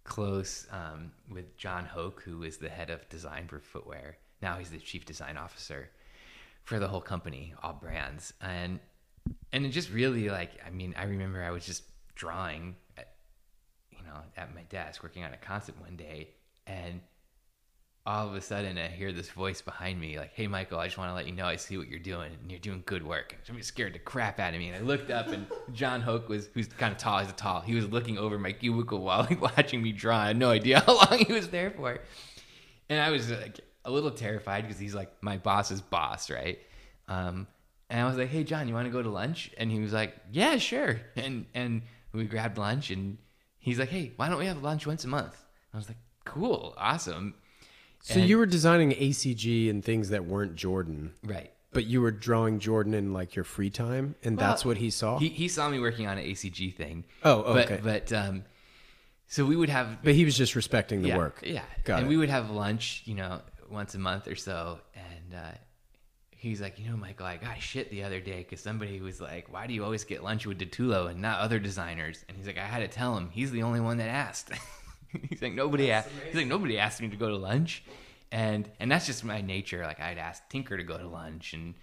close um, with John Hoke, who is the head of design for footwear. Now he's the chief design officer for the whole company, all brands, and and it just really like I mean I remember I was just drawing, at, you know, at my desk working on a concept one day, and all of a sudden I hear this voice behind me like, "Hey Michael, I just want to let you know I see what you're doing, and you're doing good work." And somebody scared the crap out of me, and I looked up, and John Hoke was who's kind of tall, he's a tall. He was looking over my cubicle while like, watching me draw. I had no idea how long he was there for, and I was like a little terrified because he's like my boss's boss, right? Um, and I was like, "Hey John, you want to go to lunch?" And he was like, "Yeah, sure." And and we grabbed lunch, and he's like, "Hey, why don't we have lunch once a month?" I was like, "Cool, awesome." So And- you were designing ACG and things that weren't Jordan, Right. but you were drawing Jordan in like your free time, and that's what he saw. He he saw me working on an ACG thing. Oh, oh, but, okay. But um, so we would have but he was just respecting the yeah, work. Yeah. Got and it. we would have lunch, you know, once a month or so. And uh, he's like, you know, Michael, I got shit the other day because somebody was like, why do you always get lunch with DiTullo and not other designers? And he's like, I had to tell him he's the only one that asked. he's like, nobody asked. He's like, nobody asked me to go to lunch. And and that's just my nature. Like I'd ask Tinker to go to lunch, and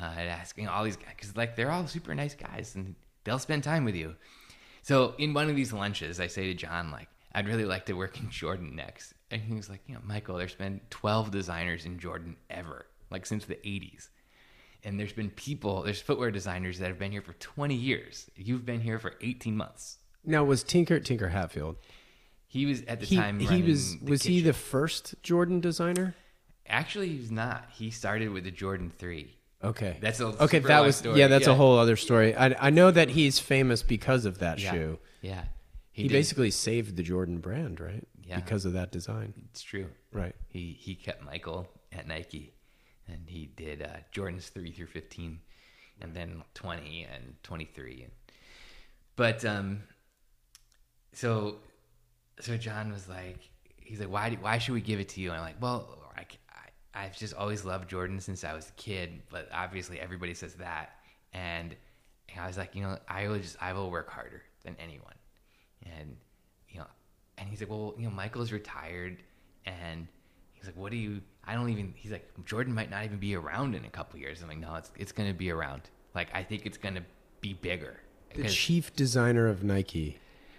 uh, I'd ask you know all these guys because like they're all super nice guys, and they'll spend time with you. So in one of these lunches, I say to John, like, I'd really like to work in Jordan next. And he was like, you know, Michael, there's been 12 designers in Jordan ever, like since the 80s. And there's been people, there's footwear designers that have been here for 20 years. You've been here for 18 months. Now was Tinker Tinker Hatfield? He was at the He, time. he was was he the first Jordan designer? Actually, he's not. He started with the Jordan 3. Okay, That's a okay. That was story. yeah. That's a whole other story. I I know that he's famous because of that Yeah. shoe. Yeah. He, did- basically saved the Jordan brand, right? Yeah. Because of that design, It's true. right? He he kept Michael at Nike, and he did uh, Jordan's three through fifteen, and then twenty and twenty three. And but um, so so John was like, he's like, why do, why should we give it to you? And I'm like, well, I, I I've just always loved Jordan since I was a kid, but obviously everybody says that, and I was like, you know, I will just I will work harder than anyone, and you know, and he's like, well, you know, Michael's retired, and he's like, what do you? I don't even. He's like, Jordan might not even be around in a couple years. I'm like, no, it's it's gonna be around. Like, I think it's gonna be bigger. The chief designer of Nike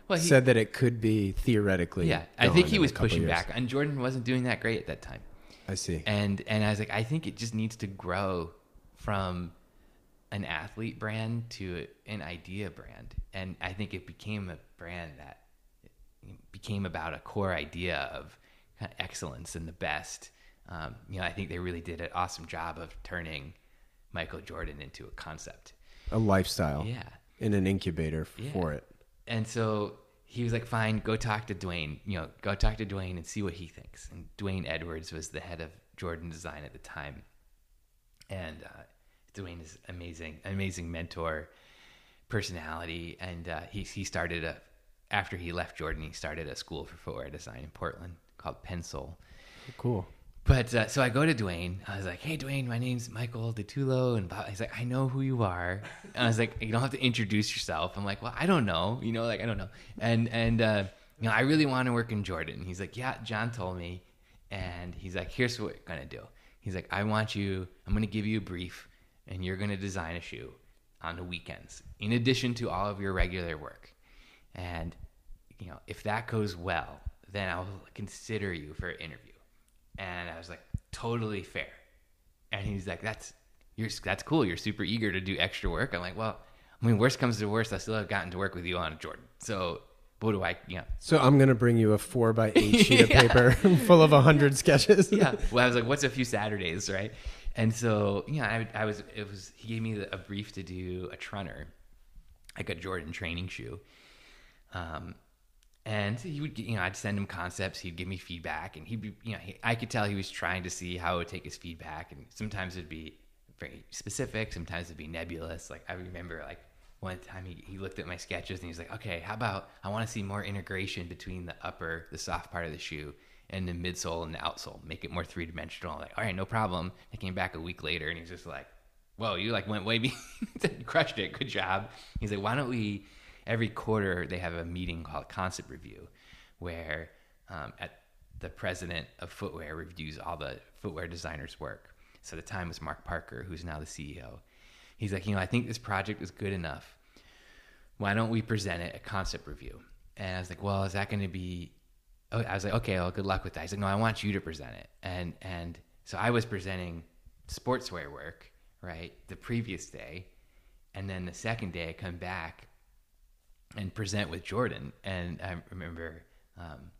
well, he, said that it could be theoretically. yeah, I think he was pushing back, and Jordan wasn't doing that great at that time. I see. And and I was like, I think it just needs to grow from an athlete brand to an idea brand, and I think it became a brand that became about a core idea of kind of excellence and the best. Um, you know, I think they really did an awesome job of turning Michael Jordan into a concept. A lifestyle. Yeah. In an incubator Yeah. for it. And so he was like, fine, go talk to D'Wayne. You know, go talk to D'Wayne and see what he thinks. And D'Wayne Edwards was the head of Jordan Design at the time. And uh, D'Wayne is amazing, amazing mentor, personality. And uh, he, he started a, after he left Jordan, he started a school for footwear design in Portland called Pensole. Cool. But uh, so I go to D'Wayne. I was like, "Hey, D'Wayne, my name's Michael DiTullo," and blah. he's like, "I know who you are." And I was like, "You don't have to introduce yourself." I'm like, "Well, I don't know, you know, like I don't know." And and uh, you know, I really want to work in Jordan. He's like, "Yeah, John told me," and he's like, "Here's what we're gonna do." He's like, "I want you. I'm gonna give you a brief, and you're gonna design a shoe on the weekends, in addition to all of your regular work." And you know, if that goes well, then I'll consider you for an interview. And I was like, totally fair. And he's like, that's you're that's cool. You're super eager to do extra work. I'm like, well, I mean, worst comes to worst, I still have gotten to work with you on Jordan. So what do I, you know? So I'm gonna bring you a four by eight sheet of paper full of a hundred sketches. yeah. Well, I was like, what's a few Saturdays, right? And so, yeah, I, I was, it was, he gave me a brief to do a trunner, like a Jordan training shoe. Um, and he would, you know, I'd send him concepts. He'd give me feedback, and he'd be, you know, he, I could tell he was trying to see how I would take his feedback. And sometimes it'd be very specific, sometimes it'd be nebulous. Like I remember, like one time he, he looked at my sketches and he was like, "Okay, how about I want to see more integration between the upper, the soft part of the shoe, and the midsole and the outsole. Make it more three dimensional." Like, all right, no problem. I came back a week later, and he's just like, "Whoa, you like went way, beyond crushed it. Good job." He's like, "Why don't we?" Every quarter they have a meeting called concept review where um, at the president of footwear reviews all the footwear designers work. So the time was mark parker who's now the ceo he's like you know i think this project is good enough. Why don't we present it at concept review? And i was like well is that going to be oh, i was like okay well good luck with that. He's like no i want you to present it. And and so i was presenting sportswear work right the previous day. And then the second day i come back and present with Jordan. And I remember um,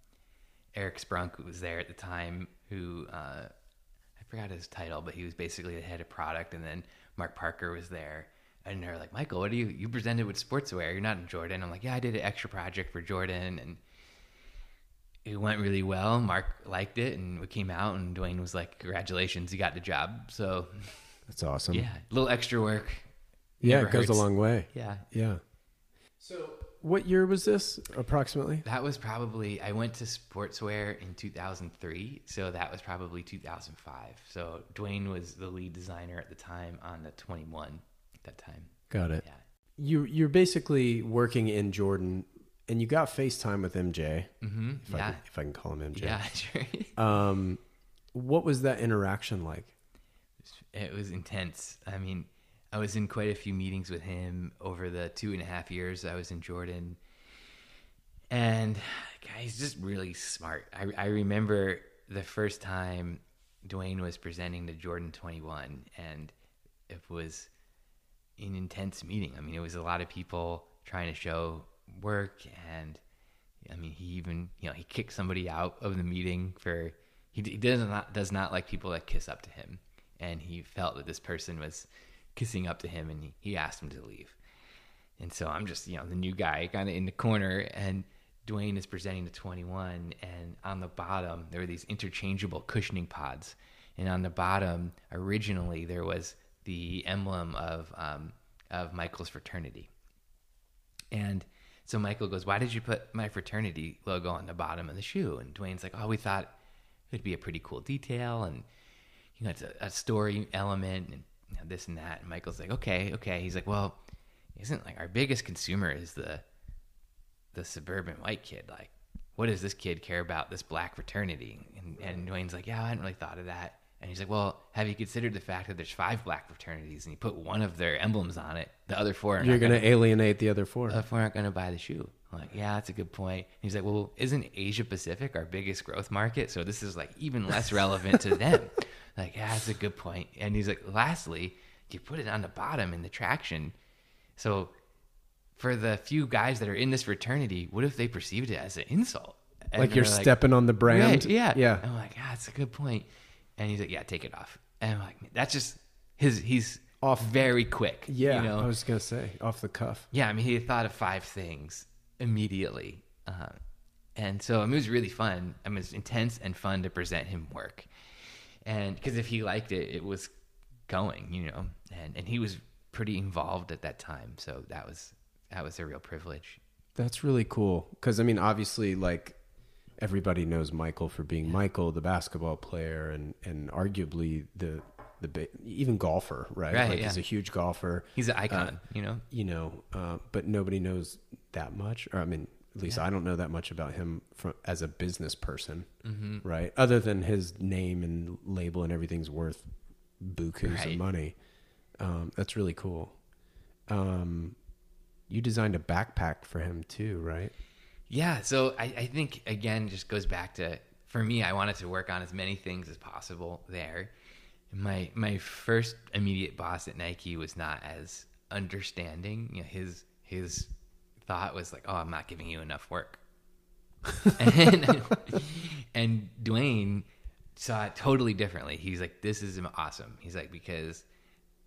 Eric Sprunk was there at the time, who uh, I forgot his title, but he was basically the head of product. And then Mark Parker was there. And they're like, Michael, what do you, you presented with sportswear. You're not in Jordan. I'm like, yeah, I did an extra project for Jordan. And it went really well. Mark liked it and we came out and D'Wayne was like, congratulations, you got the job. So That's awesome. yeah, a little extra work. Yeah, never it goes hurts. a long way. Yeah. Yeah. So what year was this approximately? That was probably I went to sportswear in 2003, so that was probably 2005. So D'Wayne was the lead designer at the time on the 21 at that time. Got it. Yeah. You you're basically working in Jordan and you got FaceTime with MJ. Mm-hmm. If I Yeah. can, if I can call him MJ. Yeah, sure. Um what was that interaction like? it was intense. I mean, I was in quite a few meetings with him over the two and a half years I was in Jordan. And he's just really smart. I, I remember the first time D'Wayne was presenting to Jordan 21, and it was an intense meeting. I mean, it was a lot of people trying to show work, and I mean, he even you know he kicked somebody out of the meeting for he, he does not does not like people that kiss up to him, and he felt that this person was kissing up to him, and he, he asked him to leave. And so I'm just, you know, the new guy kind of in the corner, and D'Wayne is presenting to 21. And on the bottom, there were these interchangeable cushioning pods. And on the bottom, originally, there was the emblem of, um, of Michael's fraternity. And so Michael goes, Why did you put my fraternity logo on the bottom of the shoe? And D'Wayne's like, Oh, we thought it'd be a pretty cool detail. And, you know, it's a, a story element and you know, this and that. And Michael's like, Okay, okay. He's like, Well, isn't like our biggest consumer is the the suburban white kid. Like what does this kid care about this black fraternity? And, and D'Wayne's like yeah I hadn't really thought of that. And he's like well have you considered the fact that there's five black fraternities and you put one of their emblems on it the other four You're going gonna, alienate the other four. the other four aren't going to buy the shoe. I'm like yeah that's a good point. And he's like well isn't Asia Pacific our biggest growth market? So this is like even less relevant to them like yeah that's a good point. and he's like lastly you put it on the bottom in the traction. So for the few guys that are in this fraternity, what if they perceived it as an insult? And like you're they're stepping on the brand. Right, yeah. Yeah. I'm like, ah, that's a good point. And he's like, yeah, take it off. And I'm like, that's just his, he's Off- very quick. Yeah. You know? I was gonna say off the cuff. yeah. I mean, he thought of five things immediately. Uh, and so I mean, it was really fun. I mean, it was intense and fun to present him work. And because if he liked it, it was going, you know, and, and he was pretty involved at that time. So that was, that was a real privilege. That's really cool. Because I mean, obviously, like everybody knows Michael for being Michael, the basketball player, and and arguably the the ba- even golfer, right? Right, Like yeah. he's a huge golfer. He's an icon, you know? you know, uh, but nobody knows that much. Or I mean, at least I don't know that much about him from as a business person, Mm-hmm. right? Other than his name and label and everything's worth bukus Right. of money. Um, that's really cool. Um, you designed a backpack for him too, right? Yeah, so I, I think again just goes back to for me, I wanted to work on as many things as possible there. My my first immediate boss at Nike was not as understanding. You know, his his thought was like, "Oh, I'm not giving you enough work," and, and D'Wayne saw it totally differently. He's like, "This is awesome." He's like, because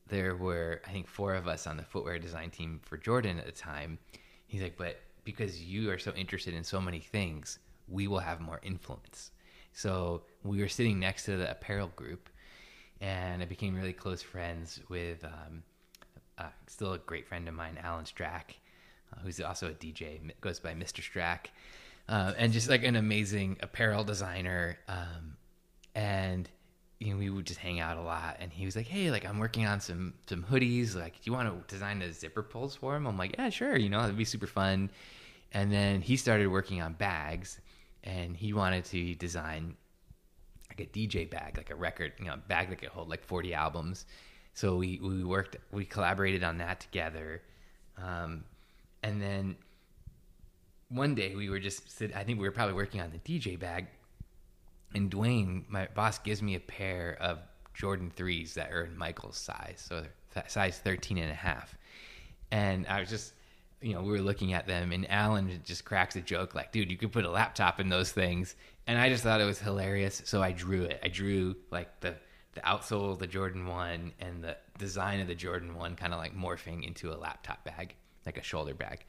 there were I think four of us on the footwear design team for Jordan at the time. He's like, but because you are so interested in so many things, we will have more influence. So we were sitting next to the apparel group, and I became really close friends with um, uh, still a great friend of mine, Alan Strack, who's also a DJ, goes by Mr. Strack, uh, and just like an amazing apparel designer. Um, and you know, we would just hang out a lot. And he was like, "Hey, like I'm working on some some hoodies. Like, do you want to design the zipper pulls for them?" I'm like, "Yeah, sure. You know, that'd be super fun." And then he started working on bags, and he wanted to design like a DJ bag, like a record, you know, bag that could hold like 40 albums. So we we worked, we collaborated on that together, um, and then one day we were just sit. I think we were probably working on the DJ bag, and D'Wayne, my boss, gives me a pair of Jordan threes that are in Michael's size, so size 13 and a half. And I was just, you know, we were looking at them, and Alan just cracks a joke like, "Dude, you could put a laptop in those things." And I just thought it was hilarious, so I drew it. I drew like the the outsole of the Jordan One and the design of the Jordan One, kind of like morphing into a laptop bag, like a shoulder bag.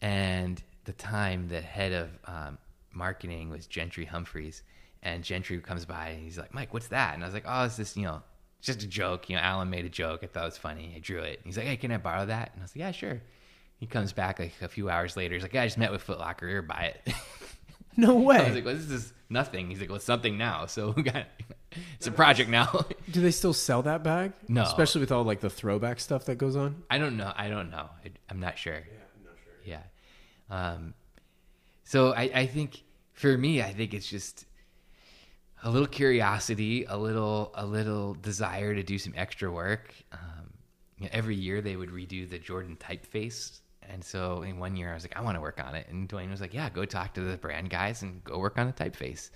And the time, the head of um, marketing was Gentry Humphreys, and Gentry comes by and he's like, "Mike, what's that?" And I was like, "Oh, it's this, you know, just a joke. You know, Alan made a joke. I thought it was funny. I drew it." And he's like, "Hey, can I borrow that?" And I was like, "Yeah, sure." He comes back like a few hours later. He's like, "Yeah, I just met with Foot Locker. Here, buy it." No way. I was like, "Well, this is nothing." He's like, "Well, it's something now. So we got it's a project now." Do they still sell that bag? No. Especially with all like the throwback stuff that goes on. I don't know. I don't know. I, I'm not sure. Yeah, I'm not sure. Yeah. Um, so I, I think for me, I think it's just a little curiosity, a little, a little desire to do some extra work. Um, you know, every year they would redo the Jordan typeface. And so in one year I was like, I want to work on it. And D'Wayne was like, yeah, go talk to the brand guys and go work on the typeface.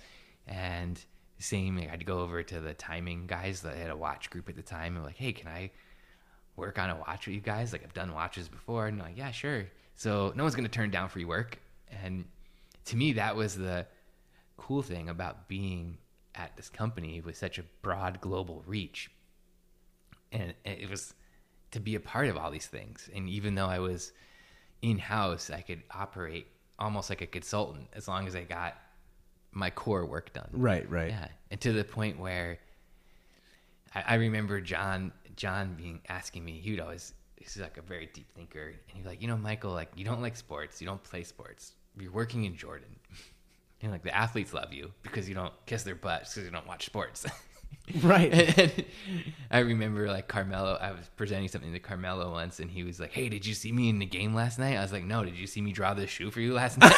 And same, I had to go over to the timing guys that had a watch group at the time. and like, hey, can I work on a watch with you guys? Like I've done watches before. And like, yeah, sure. So no one's going to turn down free work. And to me, that was the cool thing about being at this company with such a broad global reach. And it was to be a part of all these things. And even though I was in house, I could operate almost like a consultant as long as I got my core work done. Right, right. Yeah, and to the point where I, I remember John John being asking me. He would always he's like a very deep thinker, and he's like, you know, Michael, like you don't like sports, you don't play sports, you're working in Jordan, and like the athletes love you because you don't kiss their butts because you don't watch sports. Right. And I remember like Carmelo, I was presenting something to Carmelo once, and he was like, "Hey, did you see me in the game last night?" I was like, "No, did you see me draw this shoe for you last night?"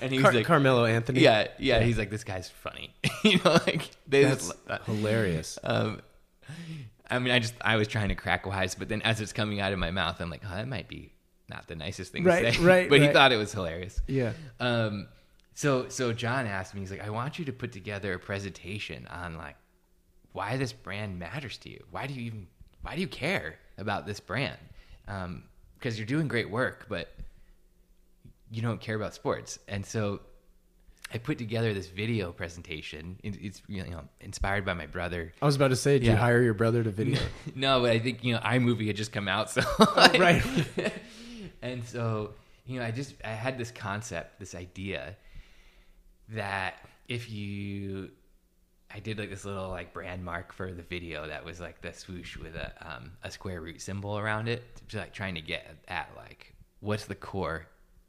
And he was Car- like, Carmelo Anthony. yeah, yeah, He's like, this guy's funny. you know, like they That's just, hilarious. um, I mean, I just I was trying to crack wise, but then as it's coming out of my mouth, I'm like, oh, that might be not the nicest thing Right, to say. right, but he thought it was hilarious. Yeah. Um, so so John asked me, he's like, I want you to put together a presentation on like why this brand matters to you. Why do you even why do you care about this brand? Um, because you're doing great work, but you don't care about sports. And so I put together this video presentation. It's you know inspired by my brother. I was about to say, did you hire your brother to video? no, but I think you know iMovie had just come out, so right. and so you know, I just I had this concept, this idea that if you, I did like this little like brand mark for the video that was like the swoosh with a um, a square root symbol around it, to, like trying to get at like what's the core,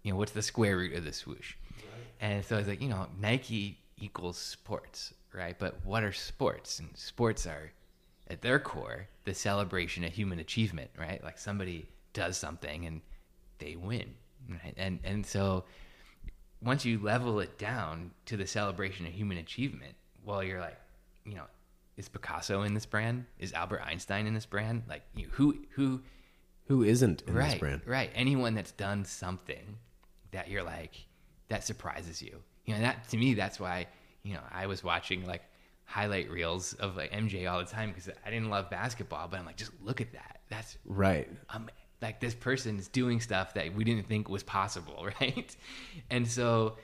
you know, what's the square root of the swoosh, and so I was like, you know, Nike equals sports, right? But what are sports? And sports are at their core the celebration of human achievement, right? Like somebody does something and they win, right? And and so once you level it down to the celebration of human achievement, well, you're like, you know, is Picasso in this brand? Is Albert Einstein in this brand? Like, you who who Who isn't in right, this brand? Right. Anyone that's done something that you're like that surprises you. You know, that to me that's why, you know, I was watching like highlight reels of like MJ all the time because I didn't love basketball, but I'm like just look at that. That's Right. um, like this person is doing stuff that we didn't think was possible, right? And so,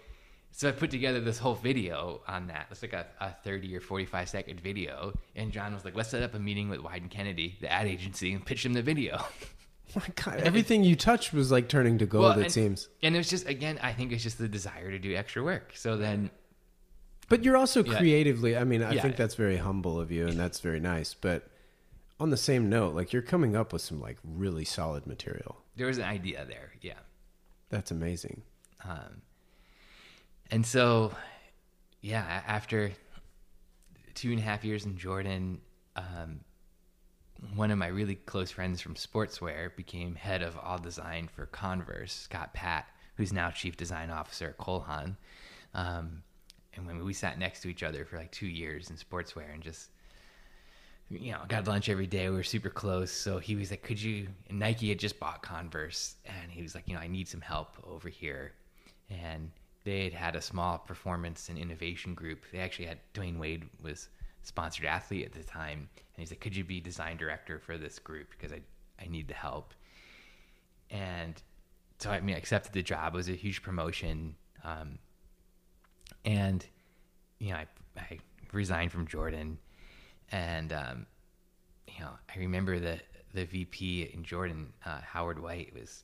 so I put together this whole video on that. It's like a, a 30 or 45 second video. And John was like, let's set up a meeting with Wieden Kennedy, the ad agency, and pitch him the video. My God, everything you touched was like turning to gold. Well, it seems. And it was just, again, I think it's just the desire to do extra work. So then, But you're also Yeah. creatively. I mean, I Yeah. think that's very humble of you, and that's very nice. But on the same note, like you're coming up with some like really solid material. there was an idea there. Yeah. That's amazing. Um, and so, yeah, after two and a half years in Jordan, um, one of my really close friends from sportswear became head of all design for Converse, Scott Patt, who's now chief design officer at Cole Haan. Um, and when we sat next to each other for like two years in sportswear and just you know, got lunch every day. We were super close. So he was like, Could you? And Nike had just bought Converse. And he was like, You know, I need some help over here. And they had had a small performance and innovation group. They actually had Dwyane Wade was sponsored athlete at the time. And he's like, Could you be design director for this group? Because I, I need the help. And so I mean, I accepted the job. It was a huge promotion. Um, and, you know, I, I resigned from Jordan and um, you know, I remember the the VP in Jordan, uh, Howard White, was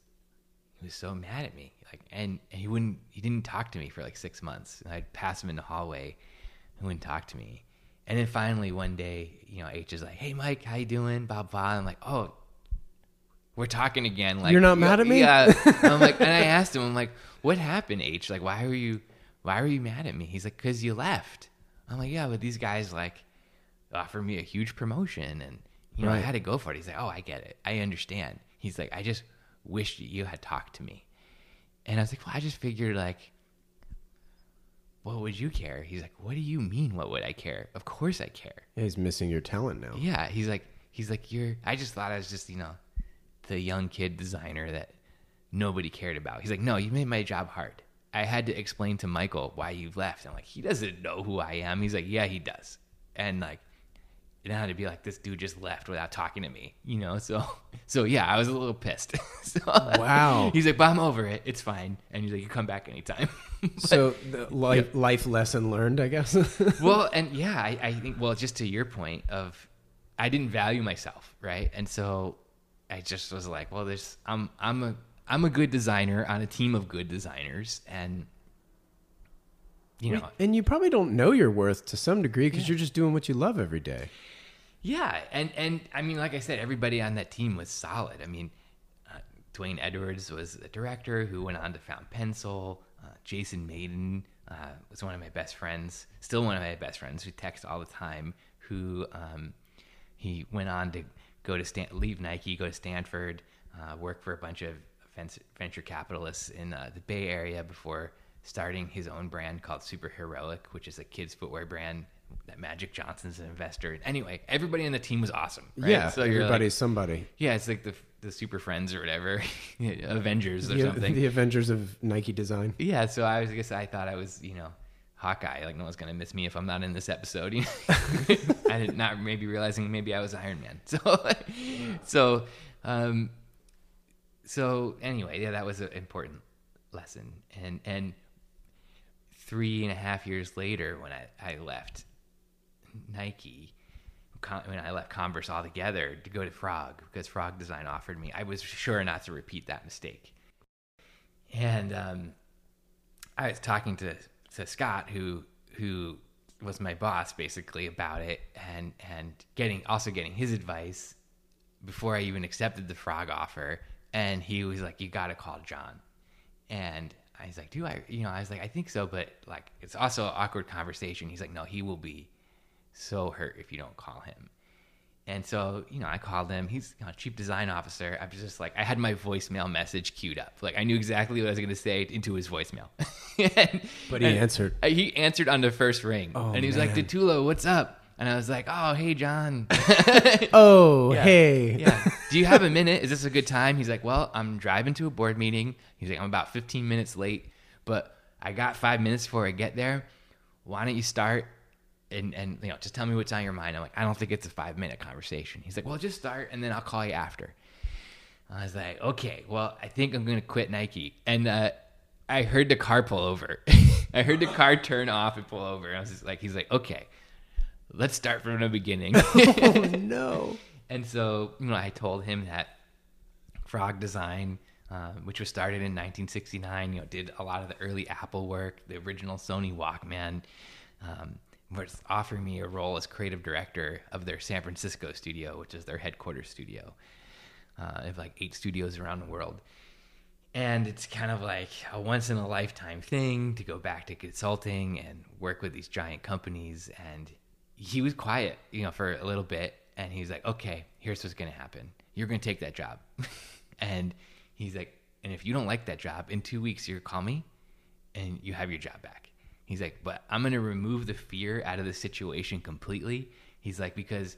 he was so mad at me, like, and, and he wouldn't he didn't talk to me for like six months. And I'd pass him in the hallway, he wouldn't talk to me. And then finally one day, you know, H is like, "Hey, Mike, how you doing?" Blah blah. I'm like, "Oh." We're talking again. Like You're not yeah, mad at me? Yeah. I'm like, and I asked him, I'm like, "What happened, H? Like, why were you, why were you mad at me?" He's like, "Cause you left." I'm like, "Yeah, but these guys like offered me a huge promotion and you know I had to go for it. He's like, "Oh, I get it. I understand." He's like, "I just wish you had talked to me." And I was like, "Well, I just figured like what would you care?" He's like, "What do you mean what would I care? Of course I care." Yeah, he's missing your talent now. Yeah, he's like he's like you're I just thought I was just, you know, the young kid designer that nobody cared about. He's like, "No, you made my job hard." I had to explain to Michael why you left. I'm like, "He doesn't know who I am." He's like, "Yeah, he does." And like it had to be like this dude just left without talking to me, you know. So, so yeah, I was a little pissed. so, Wow. He's like, "But I'm over it. It's fine." And he's like, "You come back anytime." But- So the life life lesson learned, I guess. well, and yeah, I, I think well, just to your point of, I didn't value myself, right? And so, I just was like, well, there's I'm I'm a I'm a good designer on a team of good designers, and you know, and you probably don't know your worth to some degree because you're just doing what you love every day. Yeah, and and I mean, like I said, everybody on that team was solid. I mean, uh, D'Wayne Edwards was the director who went on to found Pensole. Uh, Jason Mayden uh, was one of my best friends, still one of my best friends. We text all the time. Who um, he went on to go to Stan- leave Nike, go to Stanford, uh, work for a bunch of venture capitalists in uh, the Bay Area before starting his own brand called Super Heroic, which is a kids footwear brand that Magic Johnson's an investor. in. Anyway, everybody on the team was awesome. Right? Yeah, so everybody's like, somebody. yeah, it's like the the Super Friends or whatever, Avengers or The, something. the Avengers of Nike design. Yeah, so I was I guess I thought I was you know Hawkeye. Like no one's gonna miss me if I'm not in this episode. I did not maybe realizing maybe I was Iron Man. So, so, um, so anyway, yeah, that was an important lesson. And and three and a half years later, when I, I left Nike, when I left Converse altogether to go to Frog because Frog Design offered me, I was sure not to repeat that mistake. And um, I was talking to to Scott, who who was my boss basically about it, and and getting also getting his advice before I even accepted the frog offer. And he was like, "You got to call John." And I was like, "Do I?" You know, I was like, "I think so," but like, it's also awkward conversation. He's like, "No, he will be so hurt if you don't call him." And so, you know, I called him. He's you know, chief design officer. I was just like, I had my voicemail message queued up. Like, I knew exactly what I was going to say into his voicemail. and, but he answered. He answered on the first ring. Oh, and he was man. like, DiTullo, what's up? And I was like, oh, hey, John. oh, yeah. hey. yeah. Do you have a minute? Is this a good time? He's like, well, I'm driving to a board meeting. He's like, I'm about 15 minutes late, but I got five minutes before I get there. Why don't you start and and you know just tell me what's on your mind. I'm like i don't think it's a five minute conversation. He's like well just start and then i'll call you after. I was like okay well i think i'm gonna quit nike. And uh, i heard the car pull over. I heard the car turn off and pull over. I was just like he's like okay let's start from the beginning. Oh no. And so you know i told him that frog design uh, which was started in 1969 you know did a lot of the early apple work the original sony walkman um, was offering me a role as creative director of their San Francisco studio, which is their headquarters studio. Uh, they have like eight studios around the world. And it's kind of like a once in a lifetime thing to go back to consulting and work with these giant companies. And he was quiet, you know, for a little bit. And he's like, okay, here's what's going to happen. You're going to take that job. and he's like, and if you don't like that job, in two weeks, you call me and you have your job back. He's like, but I'm gonna remove the fear out of the situation completely. He's like, because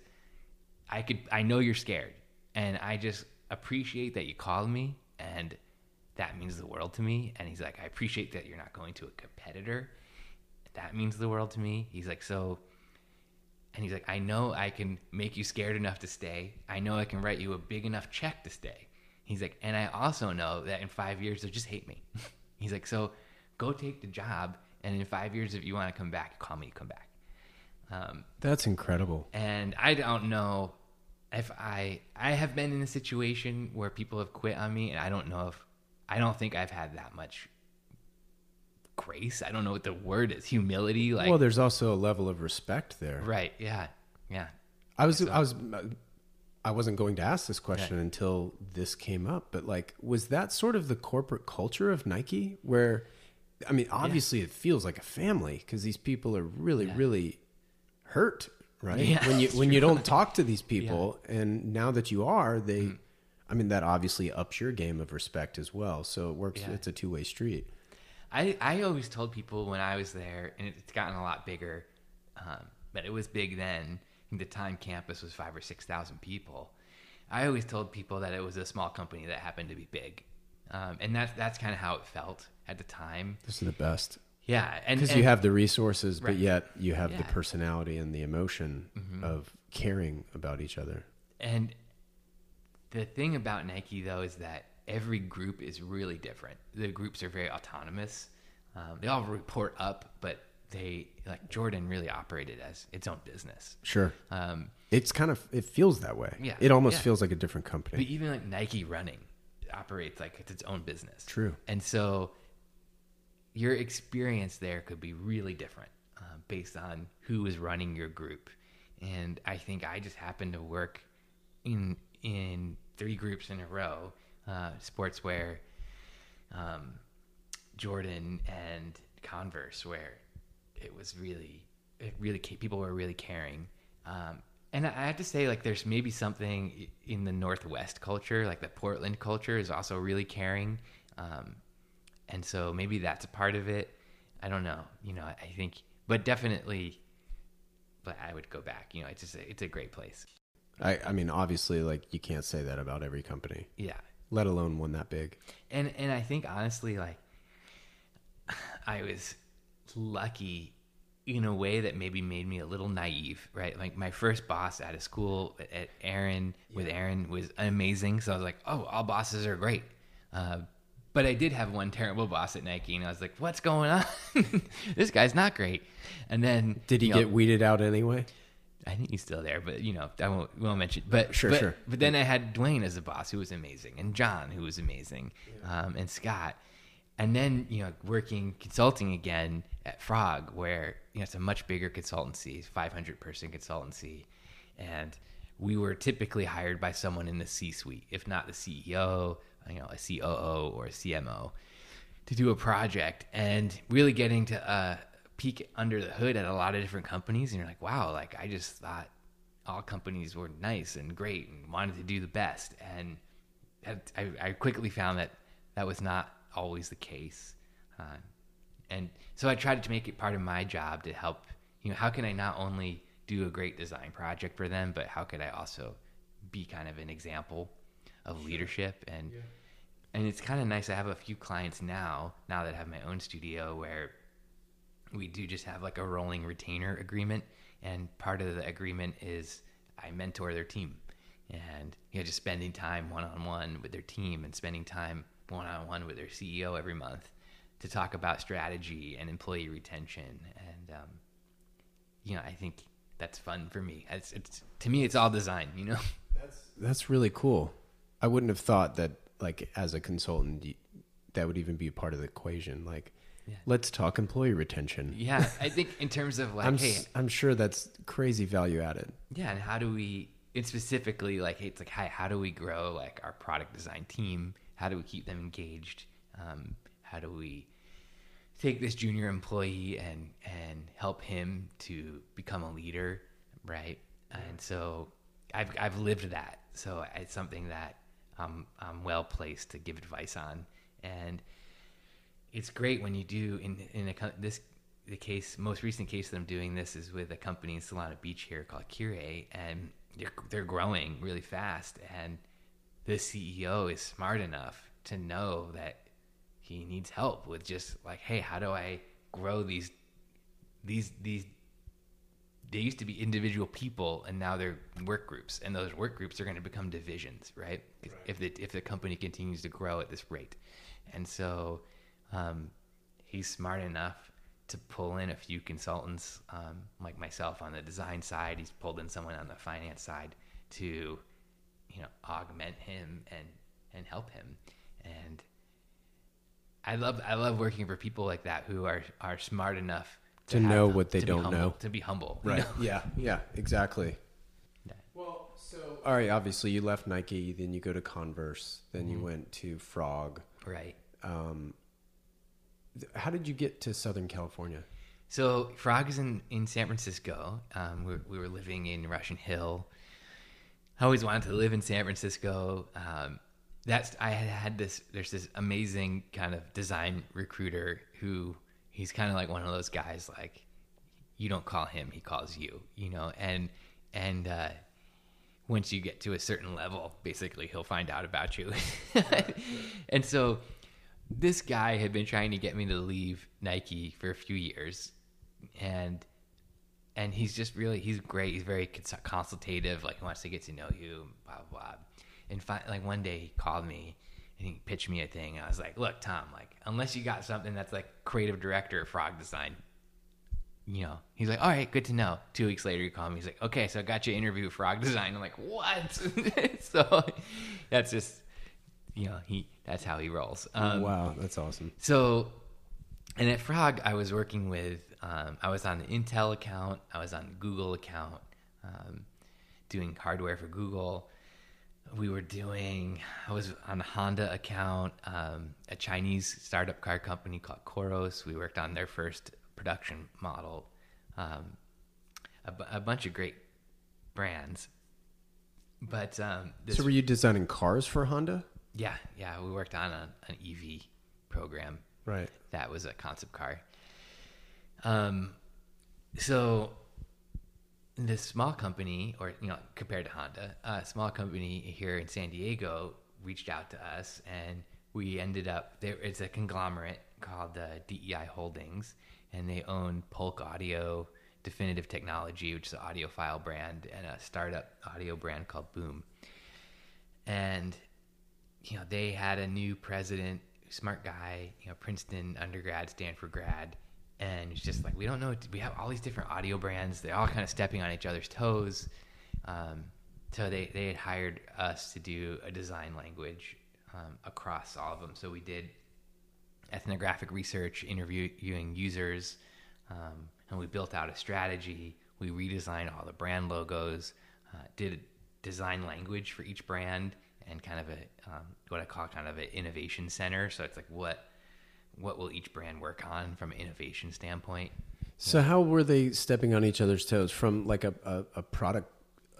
I could, I know you're scared, and I just appreciate that you called me, and that means the world to me. And he's like, I appreciate that you're not going to a competitor. That means the world to me. He's like, so, and he's like, I know I can make you scared enough to stay. I know I can write you a big enough check to stay. He's like, and I also know that in five years they'll just hate me. he's like, so go take the job and in five years, if you want to come back, call me. Come back. Um, That's incredible. And I don't know if I I have been in a situation where people have quit on me, and I don't know if I don't think I've had that much grace. I don't know what the word is. Humility. Like well, there's also a level of respect there. Right. Yeah. Yeah. I was so, I was I wasn't going to ask this question right. until this came up, but like, was that sort of the corporate culture of Nike where? I mean, obviously, yeah. it feels like a family because these people are really, yeah. really hurt, right? Yeah, when you when true. you don't talk to these people, and now that you are, they, mm. I mean, that obviously ups your game of respect as well. So it works. It's a two way street. I I always told people when I was there, and it's gotten a lot bigger, um, but it was big then. The time campus was five or six thousand people. I always told people that it was a small company that happened to be big, um, and that's that's kind of how it felt at the time. This is the best. Yeah, and because you have the resources, right. but yet you have yeah. the personality and the emotion mm-hmm. of caring about each other. And the thing about Nike though is that every group is really different. The groups are very autonomous. Um, they all report up, but they like Jordan really operated as its own business. Sure. Um, it's kind of it feels that way. Yeah. It almost yeah. feels like a different company. But even like Nike running operates like it's its own business. True. And so your experience there could be really different uh, based on who is running your group. And I think I just happened to work in in three groups in a row: uh, sportswear, um, Jordan, and Converse, where it was really, it really people were really caring. Um, and I have to say, like, there's maybe something in the Northwest culture, like the Portland culture, is also really caring. Um, and so maybe that's a part of it. I don't know. You know, I think, but definitely, but I would go back. You know, it's just a, it's a great place. I I mean, obviously, like you can't say that about every company. Yeah. Let alone one that big. And and I think honestly, like, I was lucky in a way that maybe made me a little naive, right? Like my first boss at a school at Aaron with Aaron was amazing. So I was like, oh, all bosses are great. Uh, but I did have one terrible boss at Nike, and I was like, what's going on? this guy's not great. And then Did he you know, get weeded out anyway? I think he's still there, but you know, I won't, won't mention. But Sure, but, sure. But then I had D'Wayne as a boss, who was amazing, and John, who was amazing, um, and Scott, and then you know, working consulting again at Frog, where you know it's a much bigger consultancy, 500 person consultancy, and we were typically hired by someone in the C-suite, if not the CEO, you know, a COO or a CMO, to do a project, and really getting to uh, peek under the hood at a lot of different companies, and you're like, wow, like I just thought all companies were nice and great and wanted to do the best, and I, I quickly found that that was not always the case, uh, and so I tried to make it part of my job to help. You know, how can I not only do a great design project for them, but how could I also be kind of an example of leadership and and it's kind of nice. I have a few clients now, now that I have my own studio, where we do just have like a rolling retainer agreement, and part of the agreement is I mentor their team, and you know just spending time one on one with their team and spending time one on one with their CEO every month to talk about strategy and employee retention, and um, you know I think that's fun for me. It's, it's to me it's all design, you know. That's That's really cool. I wouldn't have thought that, like, as a consultant, that would even be a part of the equation. Like, Yeah. let's talk employee retention. Yeah, I think in terms of like, I'm, hey, I'm sure that's crazy value added. Yeah, and how do we? It's specifically like hey, it's like how how do we grow like our product design team? How do we keep them engaged? Um, how do we take this junior employee and and help him to become a leader, right? And so I've I've lived that, so it's something that I'm I'm well placed to give advice on, and it's great when you do in in a this the case most recent case that I'm doing this is with a company in Solana Beach here called Cure and they're they're growing really fast. And the CEO is smart enough to know that he needs help with just like hey how do I grow these these these they used to be individual people and now they're work groups and those work groups are going to become divisions right, if the if the company continues to grow at this rate. And so um, he's smart enough to pull in a few consultants um, like myself on the design side. He's pulled in someone on the finance side to you know augment him and and help him. And I love I love working for people like that who are are smart enough To have- know what they don't humble- know. to be humble you know? Yeah. Yeah. Exactly. Well, so all right. Obviously, you left Nike, then you go to Converse, then you went to Frog. right Um, th- how did you get to Southern California? So Frog is in, in San Francisco. Um, we, we were living in Russian Hill. I always wanted to live in San Francisco. Um, that's I had had this. There's this amazing kind of design recruiter who he's kind of like one of those guys like you don't call him, he calls you. You know, and and uh, once you get to a certain level, basically he'll find out about you. and so this guy had been trying to get me to leave Nike for a few years, and and he's just really he's great. He's very cons- consultative. Like he wants to get to know you, blah blah. blah. And fi- like one day he called me and he pitched me a thing. And I was like, "Look, Tom, like unless you got something that's like creative director of Frog Design, you know." He's like, "All right, good to know." Two weeks later, he called me. He's like, "Okay, so I got you an interview with Frog Design." I'm like, "What?" so that's just you know he that's how he rolls. Um, wow, that's awesome. so, and at Frog, I was working with, um, I was on the Intel account, I was on the Google account, um, doing hardware for Google. We were doing, I was on the Honda account, um, a Chinese startup car company called Qoros. We worked on their first production model, um, a, a bunch of great brands. But um, this So, were you designing cars for Honda? yeah, yeah, we worked on a, an EV program. Right. That was a concept car. Um, so this small company, or you know, compared to Honda, a small company here in San Diego reached out to us, and we ended up there. It's a conglomerate called uh, DEI Holdings, and they own Polk Audio, Definitive Technology, which is an audiophile brand, and a startup audio brand called Boom. And you know, they had a new president, smart guy, you know, Princeton undergrad, Stanford grad, and it's just like we don't know. We have all these different audio brands. They're all kind of stepping on each other's toes. Um, so they they had hired us to do a design language um, across all of them. So we did ethnographic research, interviewing users, um, and we built out a strategy. We redesigned all the brand logos, uh, did a design language for each brand, and kind of a um, what I call kind of an innovation center. So it's like what what will each brand work on from an innovation standpoint. So yeah. how were they stepping on each other's toes from like a, a, a product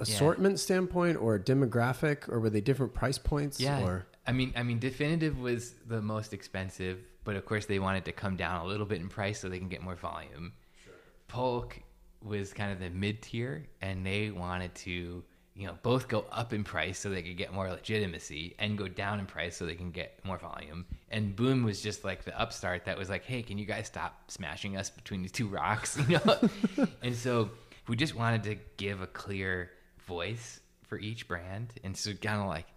assortment yeah. standpoint or a demographic or were they different price points yeah or i mean i mean definitive was the most expensive but of course they wanted to come down a little bit in price so they can get more volume sure. polk was kind of the mid tier and they wanted to you know, both go up in price so they could get more legitimacy and go down in price so they can get more volume. And Boom was just like the upstart that was like, hey, can you guys stop smashing us between these two rocks? You know? and so we just wanted to give a clear voice for each brand. And so kind of like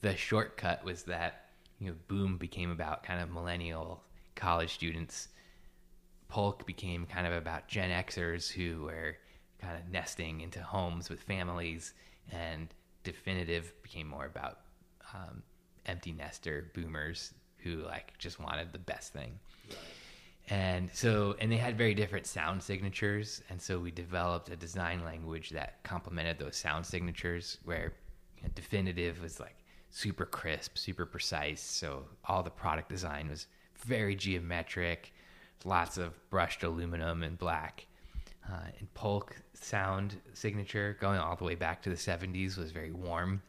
the shortcut was that, you know, Boom became about kind of millennial college students. Polk became kind of about Gen Xers who were kind of nesting into homes with families and definitive became more about um, empty nester boomers who like just wanted the best thing right. and so and they had very different sound signatures and so we developed a design language that complemented those sound signatures where you know, definitive was like super crisp super precise so all the product design was very geometric lots of brushed aluminum and black uh, and Polk sound signature, going all the way back to the 70s, was very warm,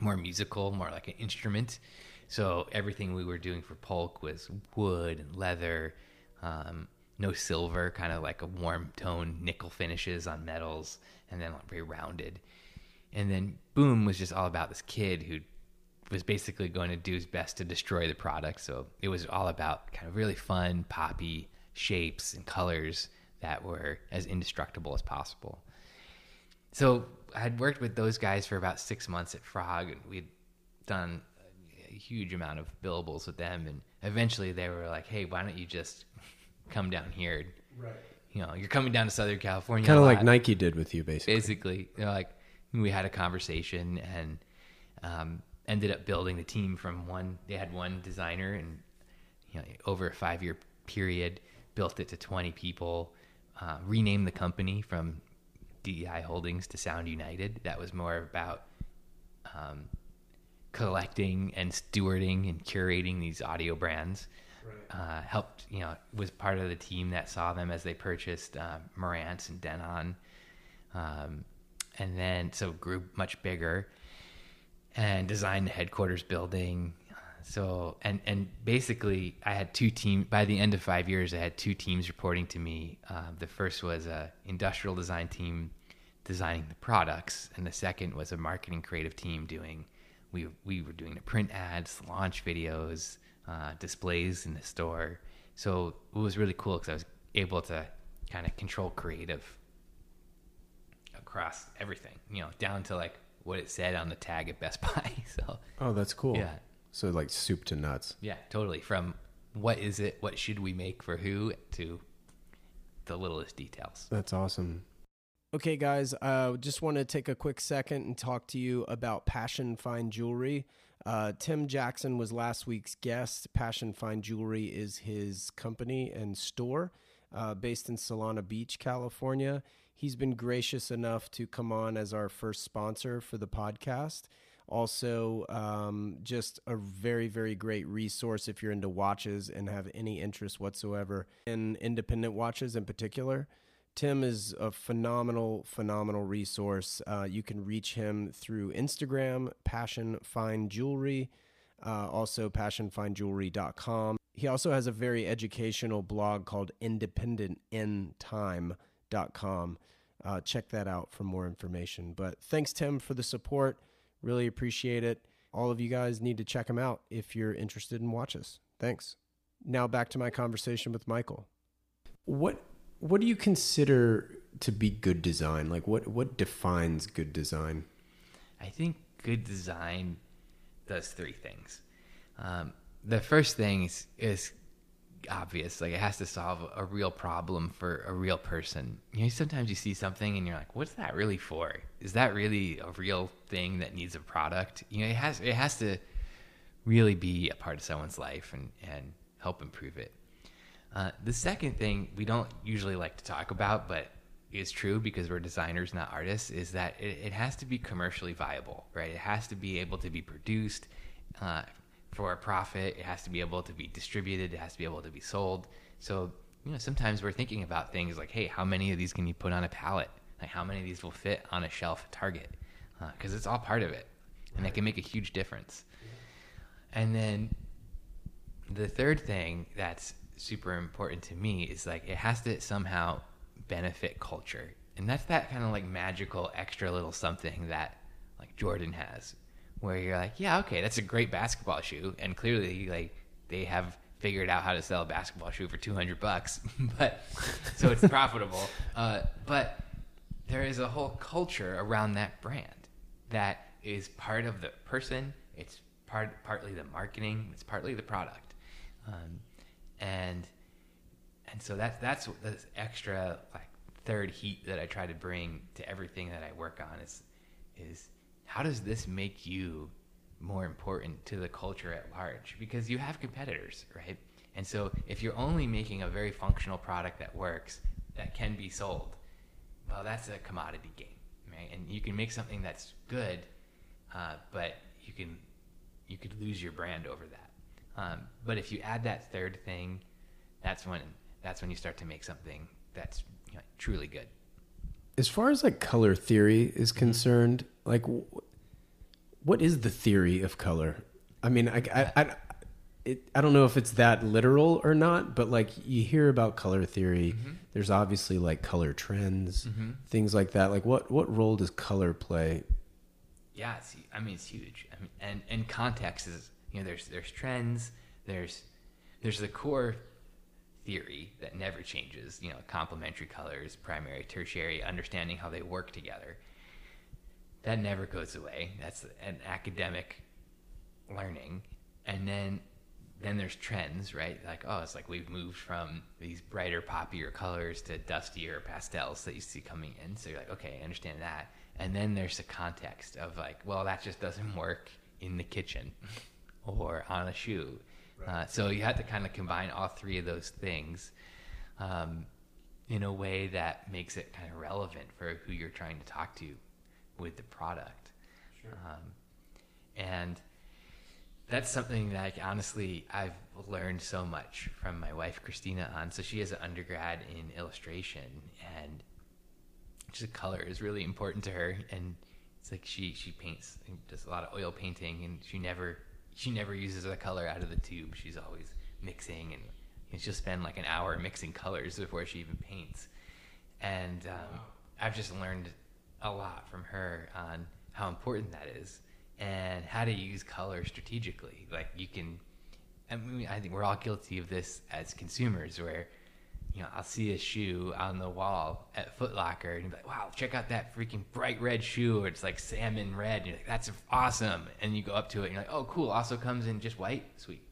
more musical, more like an instrument. So everything we were doing for Polk was wood and leather, um, no silver, kind of like a warm tone nickel finishes on metals, and then very rounded. And then Boom was just all about this kid who was basically going to do his best to destroy the product. So it was all about kind of really fun, poppy shapes and colors that were as indestructible as possible. So I had worked with those guys for about six months at Frog, and we'd done a huge amount of billables with them. And eventually, they were like, "Hey, why don't you just come down here?" Right. You know, you're coming down to Southern California. Kind of like Nike did with you, basically. Basically, you know, like we had a conversation and um, ended up building the team from one. They had one designer, and you know, over a five year period, built it to 20 people uh, renamed the company from DEI Holdings to Sound United. That was more about um, collecting and stewarding and curating these audio brands. Right. Uh, helped, you know, was part of the team that saw them as they purchased uh, Marantz and Denon. Um, and then, so grew much bigger and designed the headquarters building, so and and basically, I had two teams. By the end of five years, I had two teams reporting to me. Uh, the first was a industrial design team designing the products, and the second was a marketing creative team doing. We we were doing the print ads, launch videos, uh, displays in the store. So it was really cool because I was able to kind of control creative across everything. You know, down to like what it said on the tag at Best Buy. So oh, that's cool. Yeah, so like soup to nuts. Yeah, totally. From what is it? What should we make for who? To the littlest details. That's awesome. Okay, guys, I uh, just want to take a quick second and talk to you about Passion Fine Jewelry. Uh, Tim Jackson was last week's guest. Passion Fine Jewelry is his company and store uh, based in Solana Beach, California. He's been gracious enough to come on as our first sponsor for the podcast. Also, um, just a very, very great resource if you're into watches and have any interest whatsoever in independent watches in particular. Tim is a phenomenal, phenomenal resource. Uh, you can reach him through Instagram, Passion Fine Jewelry, uh, also passionfinejewelry.com. He also has a very educational blog called independentintime.com. Uh, check that out for more information. But thanks, Tim, for the support. Really appreciate it. All of you guys need to check them out if you're interested in watches. Thanks. Now back to my conversation with Michael. What what do you consider to be good design? Like what what defines good design? I think good design does three things. Um, the first thing is, is obvious. Like it has to solve a real problem for a real person. You know, sometimes you see something and you're like, "What's that really for? Is that really a real thing that needs a product?" You know, it has it has to really be a part of someone's life and and help improve it. Uh, the second thing we don't usually like to talk about, but is true because we're designers, not artists, is that it, it has to be commercially viable, right? It has to be able to be produced uh, for a profit. It has to be able to be distributed. It has to be able to be sold. So, you know, sometimes we're thinking about things like, hey, how many of these can you put on a pallet? Like, how many of these will fit on a shelf at Target? Because uh, it's all part of it, and it can make a huge difference. And then the third thing that's super important to me is like it has to somehow benefit culture. And that's that kind of like magical extra little something that like Jordan has where you're like, yeah, okay, that's a great basketball shoe and clearly like they have figured out how to sell a basketball shoe for 200 bucks, but so it's profitable. Uh, but there is a whole culture around that brand that is part of the person. It's part partly the marketing. It's partly the product. Um, and and so that's that's this extra like third heat that I try to bring to everything that I work on is is how does this make you more important to the culture at large? Because you have competitors right? And so if you're only making a very functional product that works that can be sold well that's a commodity game right? And you can make something that's good uh, but you can you could lose your brand over that. Um, but if you add that third thing that's when that's when you start to make something that's you know, truly good. As far as like color theory is mm-hmm. concerned, like what is the theory of color? I mean, I, I, I, it, I don't know if it's that literal or not, but like you hear about color theory, mm-hmm. there's obviously like color trends, mm-hmm. things like that. Like what, what role does color play? Yeah, it's, I mean, it's huge. I mean, and, and context is, you know, there's, there's trends, there's, there's the core theory that never changes, you know, complementary colors, primary, tertiary, understanding how they work together. That never goes away. That's an academic learning. And then then there's trends, right? Like, oh, it's like we've moved from these brighter, poppier colors to dustier pastels that you see coming in. So you're like, okay, I understand that. And then there's the context of like, well, that just doesn't work in the kitchen or on a shoe. Uh, so you have to kind of combine all three of those things um, in a way that makes it kind of relevant for who you're trying to talk to with the product. Sure. Um, and that's something that honestly I've learned so much from my wife Christina on. So she has an undergrad in illustration, and just color is really important to her. And it's like she she paints does a lot of oil painting, and she never she never uses a color out of the tube. She's always mixing, and, and she'll spend like an hour mixing colors before she even paints. And um. I've just learned a lot from her on how important that is and how to use color strategically. Like you can, I mean, I think we're all guilty of this as consumers, where you know, I'll see a shoe on the wall at Foot Locker and be like, wow, check out that freaking bright red shoe. Or it's like salmon red. And you're like, that's awesome. And you go up to it and you're like, oh, cool. Also comes in just white. Sweet.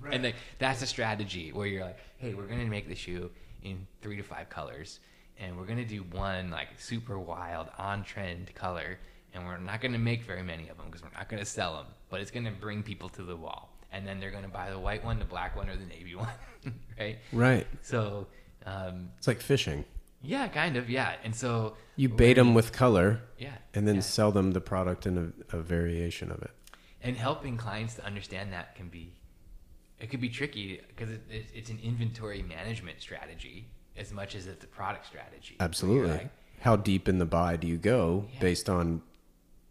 Right. and like, that's a strategy where you're like, hey, we're going to make the shoe in three to five colors. And we're going to do one like super wild, on trend color. And we're not going to make very many of them because we're not going to sell them. But it's going to bring people to the wall and then they're going to buy the white one, the black one, or the navy one, right? Right. So um, it's like fishing. Yeah, kind of. Yeah, and so you bait them with color. Yeah, and then yeah. sell them the product in a, a variation of it. And helping clients to understand that can be, it could be tricky because it, it, it's an inventory management strategy as much as it's a product strategy. Absolutely. Like, How deep in the buy do you go yeah. based on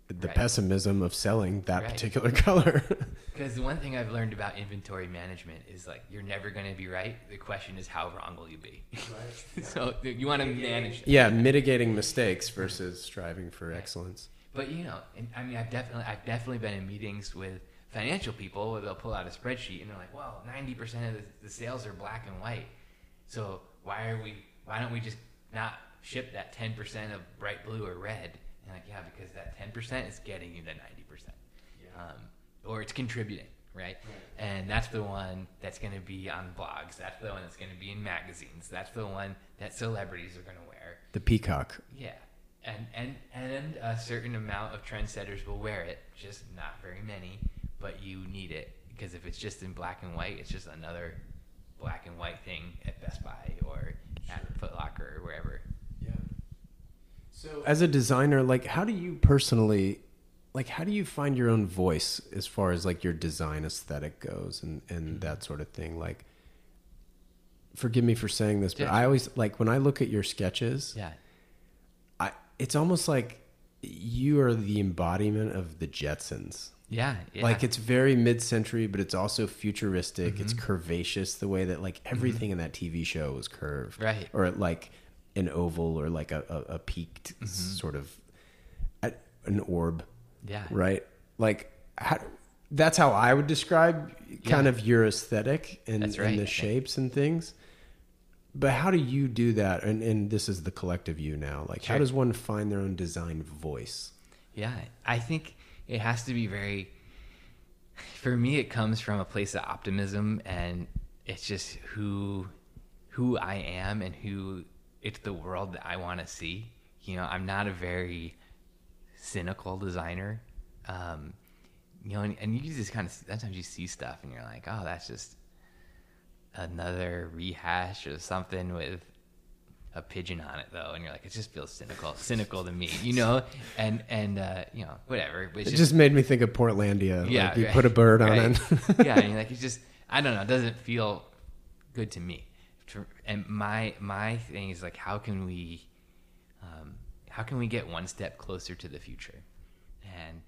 the right. pessimism of selling that right. particular color. Because the one thing I've learned about inventory management is like you're never going to be right. The question is how wrong will you be? Right. so you want to manage. That. Yeah, mitigating mistakes versus striving for excellence. But you know, and, I mean, I've definitely I've definitely been in meetings with financial people where they'll pull out a spreadsheet and they're like, "Well, ninety percent of the, the sales are black and white." So why are we? Why don't we just not ship that ten percent of bright blue or red? And like, yeah, because that ten percent is getting you the ninety percent, um, or it's contributing, right? And that's the one that's going to be on blogs. That's the one that's going to be in magazines. That's the one that celebrities are going to wear. The peacock. Yeah, and and and a certain amount of trendsetters will wear it, just not very many. But you need it because if it's just in black and white, it's just another black and white thing at Best Buy or at Foot Locker or wherever. So as a designer, like how do you personally like how do you find your own voice as far as like your design aesthetic goes and and that sort of thing? Like forgive me for saying this, but Yeah. I always like when I look at your sketches, Yeah, I it's almost like you are the embodiment of the Jetsons. yeah, yeah. Like it's very mid-century, but it's also futuristic. It's Mm-hmm. curvaceous the way that like everything in that TV show was curved, Right. Or like an oval or like a, a, a peaked Mm-hmm. sort of an orb, yeah, right? Like how, that's how I would describe kind Yeah. of your aesthetic and, That's and right. the shapes and things. But how do you do that? And, and this is the collective you now. Like, how does one find their own design voice? Yeah, I think it has to be very. For me, it comes from a place of optimism, and it's just who, who I am, and who it's the world that I want to see. You know, I'm not a very cynical designer. Um, you know, and, and you just kind of sometimes you see stuff, and you're like, oh, that's just another rehash of something with a pigeon on it though and you're like it just feels cynical cynical to me you know and and uh you know whatever It just made me think of Portlandia. Yeah, like you right. put a bird on Right. it. yeah, and you're like it's just I don't know, it doesn't feel good to me. And my my thing is like, how can we, um, how can we get one step closer to the future? And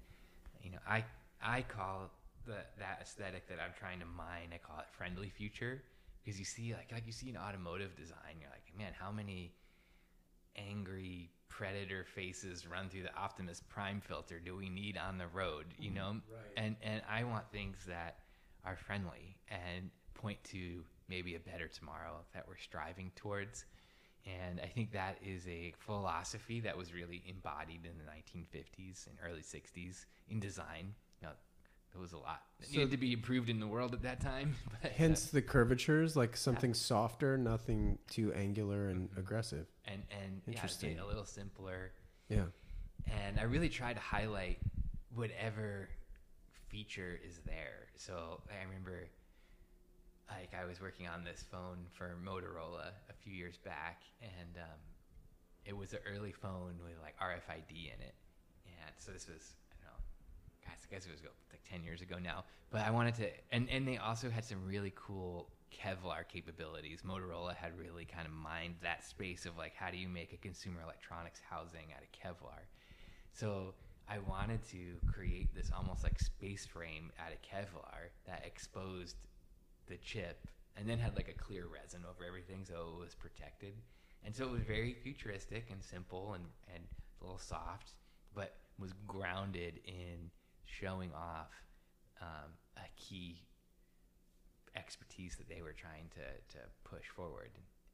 you know, I I call the that aesthetic that I'm trying to mine. I call it friendly future because you see like like you see in automotive design, you're like, man, how many angry predator faces run through the Optimus Prime filter do we need on the road? You know, Right. and and I want things that are friendly and point to maybe a better tomorrow that we're striving towards. And I think that is a philosophy that was really embodied in the 1950s and early 60s in design. Know, there was a lot that So- needed to be improved in the world at that time. But, uh, Hence the curvatures, like something softer, nothing too angular and aggressive. and and yeah, Interesting. a little simpler. Yeah. and I really try to highlight whatever feature is there. So I remember, like, I was working on this phone for Motorola a few years back, and um, it was an early phone with like RFID in it, and so this was I don't know, guys, I guess it was like ten years ago now. But I wanted to, and and they also had some really cool Kevlar capabilities. Motorola had really kind of mined that space of like how do you make a consumer electronics housing out of Kevlar. So I wanted to create this almost like space frame out of Kevlar that exposed the chip and then had like a clear resin over everything so it was protected. And so it was very futuristic and simple and, and a little soft, but was grounded in showing off um, a key expertise that they were trying to, to push forward.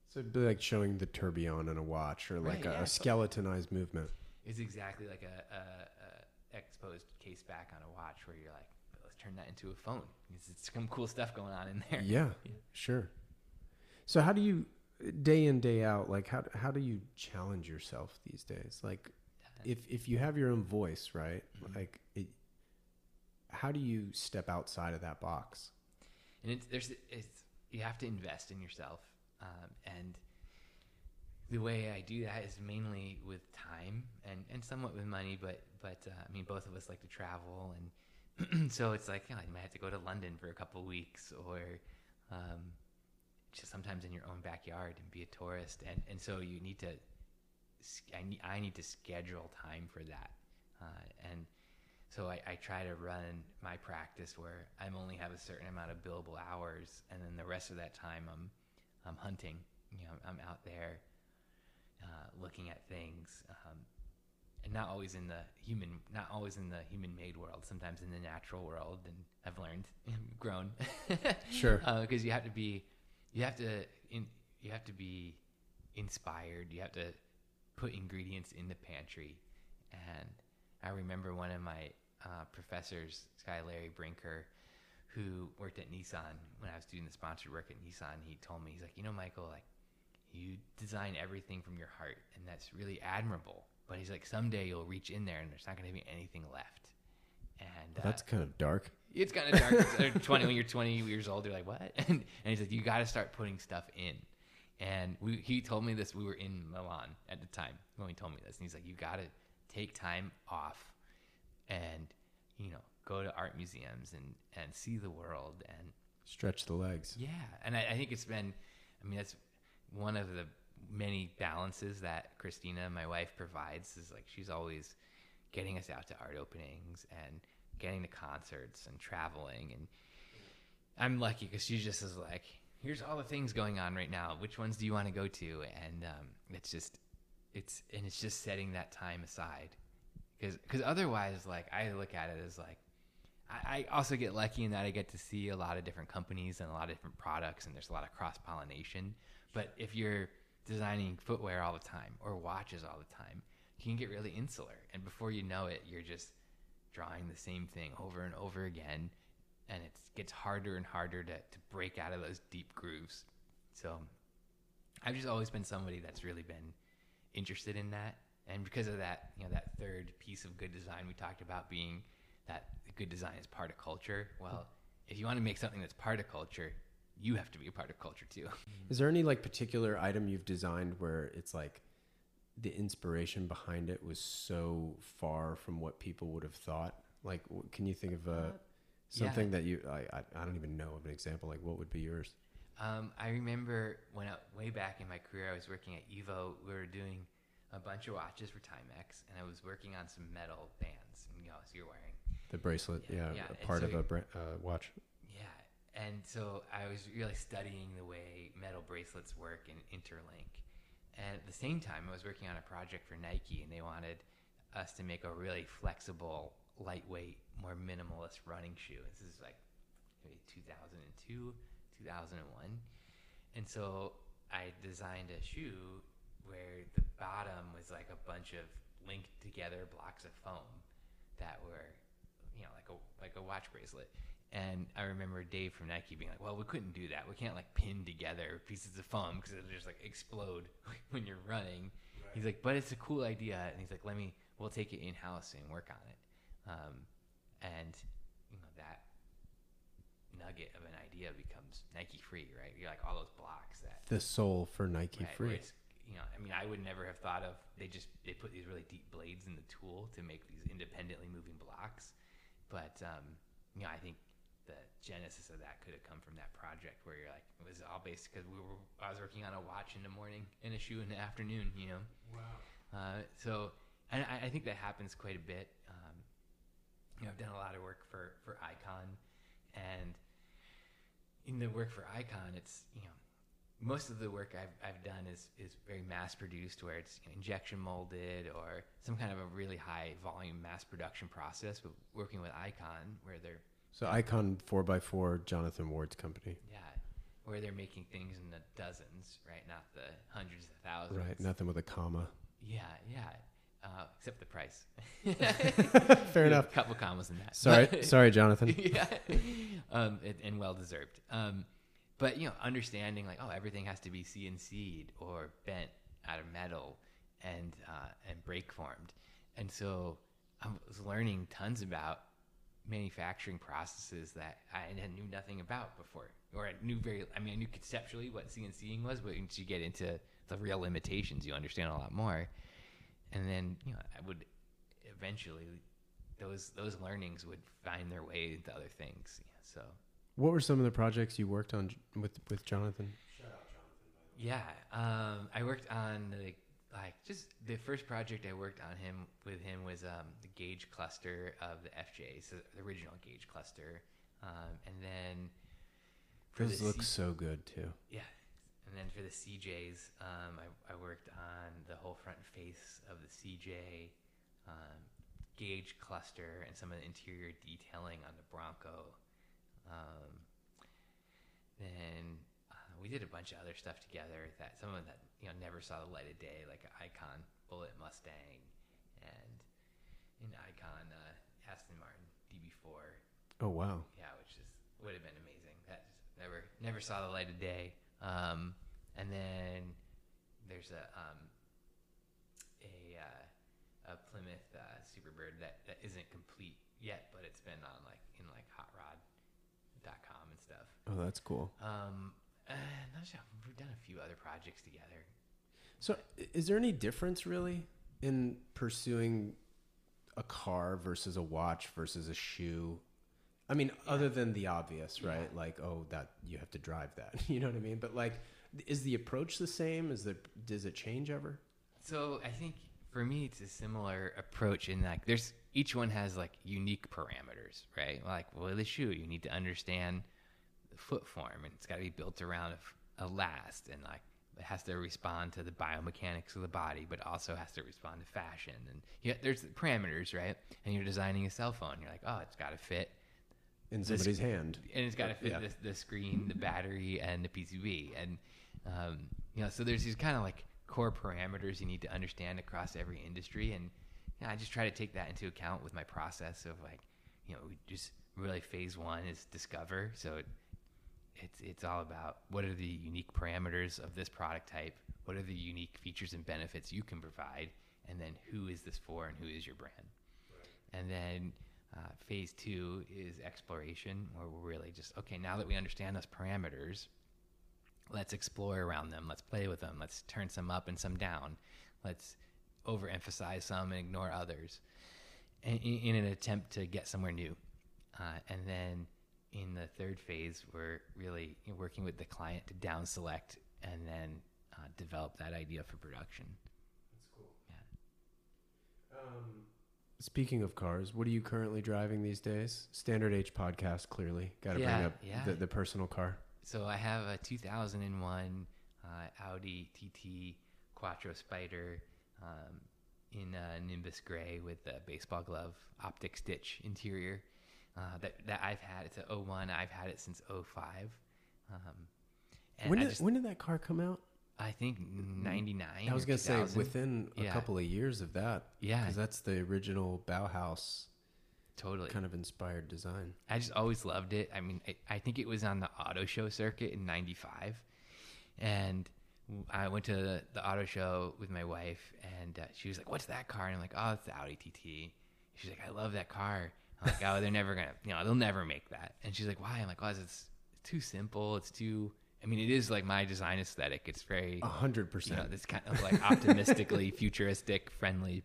So it'd be like showing the tourbillon in a watch or like Right, a, yeah, a skeletonized movement. It's exactly like a, a, a exposed case back on a watch where you're like, turn that into a phone. It's, it's some cool stuff going on in there. Yeah, sure. So how do you day in day out like how how do you challenge yourself these days? Like if if you have your own voice, right? Mm-hmm. Like it, how do you step outside of that box? and it's there's it's you have to invest in yourself um, and the way I do that is mainly with time and, and somewhat with money but but uh, I mean both of us like to travel and so it's like you, know, you might have to go to London for a couple weeks or um, just sometimes in your own backyard and be a tourist and, and so you need to I need, I need to schedule time for that uh, and so I, I try to run my practice where I'm only have a certain amount of billable hours, and then the rest of that time I'm I'm hunting. You know, I'm out there uh, looking at things, um, and not always in the human, not always in the human-made world. Sometimes in the natural world, and I've learned, and grown. Sure. because you have to be, you have to in you have to be inspired. You have to put ingredients in the pantry. And I remember one of my uh, professors, this guy Larry Brinker, who worked at Nissan when I was doing the sponsored work at Nissan. He told me, he's like, you know, Michael, like you design everything from your heart, and that's really admirable. But he's like, someday you'll reach in there, and there's not going to be anything left. And uh, That's kind of dark. it's kind of dark. It's, uh, Twenty when you're 20 years old, you're like, what? And, and he's like, you got to start putting stuff in. And we, he told me this. We were in Milan at the time when he told me this, and he's like, you got to take time off, and you know, go to art museums and and see the world and Stretch the legs. yeah, and I, I think it's been, I mean, that's one of the many balances that Christina, my wife, provides. Is like she's always getting us out to art openings and getting to concerts and traveling. And I'm lucky because she just is like, here's all the things going on right now. Which ones do you want to go to? And um, it's just, it's and it's just setting that time aside because because otherwise, like I look at it as like. I I also get lucky in that I get to see a lot of different companies and a lot of different products, and there's a lot of cross pollination. But if you're designing footwear all the time or watches all the time, you can get really insular. And before you know it, you're just drawing the same thing over and over again. And it gets harder and harder to, to break out of those deep grooves. So I've just always been somebody that's really been interested in that. And because of that, you know, that third piece of good design we talked about being that good design is part of culture. Well, if you want to make something that's part of culture, you have to be a part of culture too. Is there any like particular item you've designed where it's like the inspiration behind it was so far from what people would have thought? Like, can you think of uh, yeah. something that you? I, I I don't even know of an example. Like, what would be yours? Um, I remember when I, way back in my career, I was working at Evo. We were doing a bunch of watches for Timex, and I was working on some metal bands. And, you know, so you're wearing The bracelet, Yeah, yeah, yeah, a part so of a bra- uh, watch. And so I was really studying the way metal bracelets work and interlink. And at the same time, I was working on a project for Nike, and they wanted us to make a really flexible, lightweight, more minimalist running shoe. This is like maybe 2002, 2001. And so I designed a shoe where the bottom was like a bunch of linked together blocks of foam that were, you know, like a like a watch bracelet. And I remember Dave from Nike being like, "Well, we couldn't do that. We can't like pin together pieces of foam because it'll just like explode when you're running." He's like, "But it's a cool idea." And he's like, "Let me. We'll take it in house and work on it." Um, and you know that nugget of an idea becomes Nike free, right? You're like all those blocks that The sole for Nike right, Free. you know, I mean, I would never have thought of they just they put these really deep blades in the tool to make these independently moving blocks, but um, you know, I think the genesis of that could have come from that project where you're like it was all based because we were I was working on a watch in the morning and a shoe in the afternoon, you know. Wow. Uh, so and I, I think that happens quite a bit. Um, you know, I've done a lot of work for for Icon, and in the work for Icon, it's you know most of the work I've, I've done is, is very mass produced, where it's injection molded or some kind of a really high volume mass production process. But working with Icon, where they're So Icon four x four, Jonathan Ward's company. yeah, where they're making things in the dozens, right? Not the hundreds of thousands. Right, nothing with a comma. Yeah, yeah. Uh, except the price. Fair enough. A couple commas in that. Sorry, sorry, Jonathan. yeah, um, and, and well deserved. Um, but you know, understanding like, oh, everything has to be CNC'd or bent out of metal and uh, and brake formed, and so I was learning tons about manufacturing processes that I knew nothing about before, or I knew very. I mean, I knew conceptually what CNCing was, but once you get into the real limitations, you understand a lot more. And then you know, I would eventually those those learnings would find their way into other things. Yeah, so What were some of the projects you worked on with with Jonathan? yeah, um, I worked on the like just the first project I worked on him with him was um, the gauge cluster of the FJ, so the original gauge cluster, um, and then for Those the look C- so good too. yeah, and then for the CJs, um, I, I worked on the whole front face of the CJ um, gauge cluster and some of the interior detailing on the Bronco. Um, then we did a bunch of other stuff together that some of that you know never saw the light of day, like an Icon Bullet Mustang and an Icon uh, Aston Martin DB4. Oh wow. Yeah, which is would have been amazing. That just never never saw the light of day. Um, and then there's a um, a uh, a Plymouth uh, Superbird that, that isn't complete yet, but it's been on like in like hotrod.com and stuff. Oh, that's cool. Um, uh, not sure. We've done a few other projects together. So, is there any difference really in pursuing a car versus a watch versus a shoe? I mean, other than the obvious, right? Yeah. Like, oh, that you have to drive that. You know what I mean? But like, is the approach the same? Is the does it change ever? So I think for me it's a similar approach in like there's each one has like unique parameters, right? Like well the shoe you need to understand foot form and it's got to be built around a, a last and like it has to respond to the biomechanics of the body, but also has to respond to fashion and yeah, there's parameters, right? And you're designing a cell phone, you're like oh it's got to fit In somebody's hand. and it's got to fit Yeah. the, the screen, the battery, and the PCB. And um, you know, so there's these kind of like core parameters you need to understand across every industry. And you know, I just try to take that into account with my process of like, you know, we just really phase one is discover. So it, it's it's all about what are the unique parameters of this product type, what are the unique features and benefits you can provide, and then who is this for and who is your brand. And then uh, phase two is exploration, where we're really just okay. Now that we understand those parameters, let's explore around them. Let's play with them. Let's turn some up and some down. Let's overemphasize some and ignore others, in, in an attempt to get somewhere new. Uh, and then in the third phase, we're really working with the client to down select and then uh, develop that idea for production. That's cool. Yeah. Um, speaking of cars, what are you currently driving these days? Standard H podcast, clearly. Got to Yeah, bring up yeah. the, the personal car. So I have a 2001 uh, Audi TT Quattro Spider um, in uh, Nimbus gray with a baseball glove optic stitch interior uh, that that I've had. It's a 01. I've had it since 05. Um, and When did, just, when did that car come out? I think 99. I was going to say 2000. within a Yeah. couple of years of that. Yeah. Because that's the original Bauhaus totally. kind of inspired design. I just always loved it. I mean, I, I think it was on the auto show circuit in '95, and I went to the, the auto show with my wife, and uh, she was like, "What's that car?" And I'm like, "Oh, it's the Audi TT." She's like, "I love that car." I'm like, "Oh, they're never gonna, you know, they'll never make that." And she's like, "Why?" I'm like, "Oh, it's, it's too simple. It's too." I mean, it is like my design aesthetic. It's very, A hundred you percent. know, this kind of like optimistically futuristic, friendly,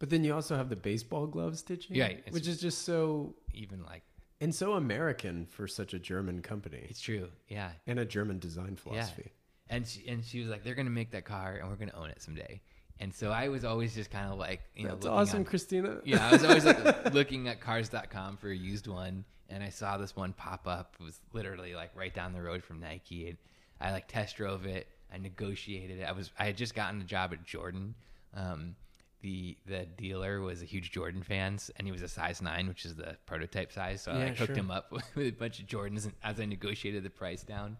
But then you also have the baseball glove stitching, Yeah, which is just so even like and so American for such a German company it's true. Yeah, and a German design philosophy. And she, and she was like, they're gonna make that car, and we're gonna own it someday. And so I was always just kind of like, you know, That's awesome, on- Christina. yeah, I was always like looking at cars.com for a used one, and I saw this one pop up. It was literally like right down the road from Nike, and I like test drove it. I negotiated it. I was I had just gotten a job at Jordan. Um, the the dealer was a huge Jordan fan, and he was a size nine, which is the prototype size. So I Yeah, like, hooked sure. him up with a bunch of Jordans and- as I negotiated the price down.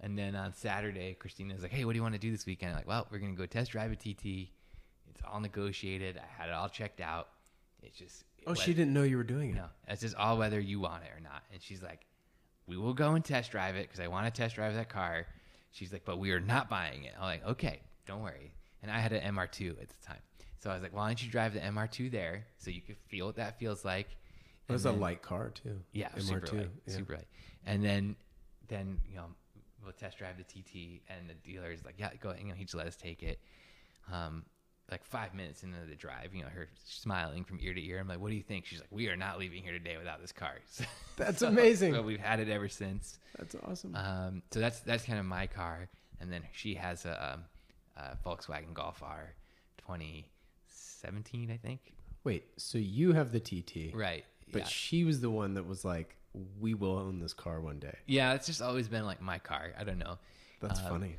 And then on Saturday, Christina was like, "Hey, what do you want to do this weekend?" I'm like, "Well, we're gonna go test drive a TT. It's all negotiated. I had it all checked out. It's just Oh, she didn't know you were doing it. no, it's just all whether you want it or not. And she's like, "We will go and test drive it because I want to test drive that car." She's like, "But we are not buying it." I'm like, "Okay, don't worry." And I had an MR2 at the time, so I was like, "Why don't you drive the MR2 there so you can feel what that feels like?" It was And a light car too. yeah, MR2. super light, yeah. super light. And then, then you know, we'll test drive the TT, and the dealer's like, "Yeah, go." You know, he just let us take it. Um, like five minutes into the drive, you know, her smiling from ear to ear. I'm like, "What do you think?" She's like, "We are not leaving here today without this car." That's So- amazing. So we've had it ever since. That's awesome. Um, so that's that's kind of my car, and then she has a, um, a Volkswagen Golf R, 2017, I think. Wait, so you have the TT, Right. But yeah. she was the one that was like, "We will own this car one day." yeah, it's just always been like my car. I don't know. That's Um, funny.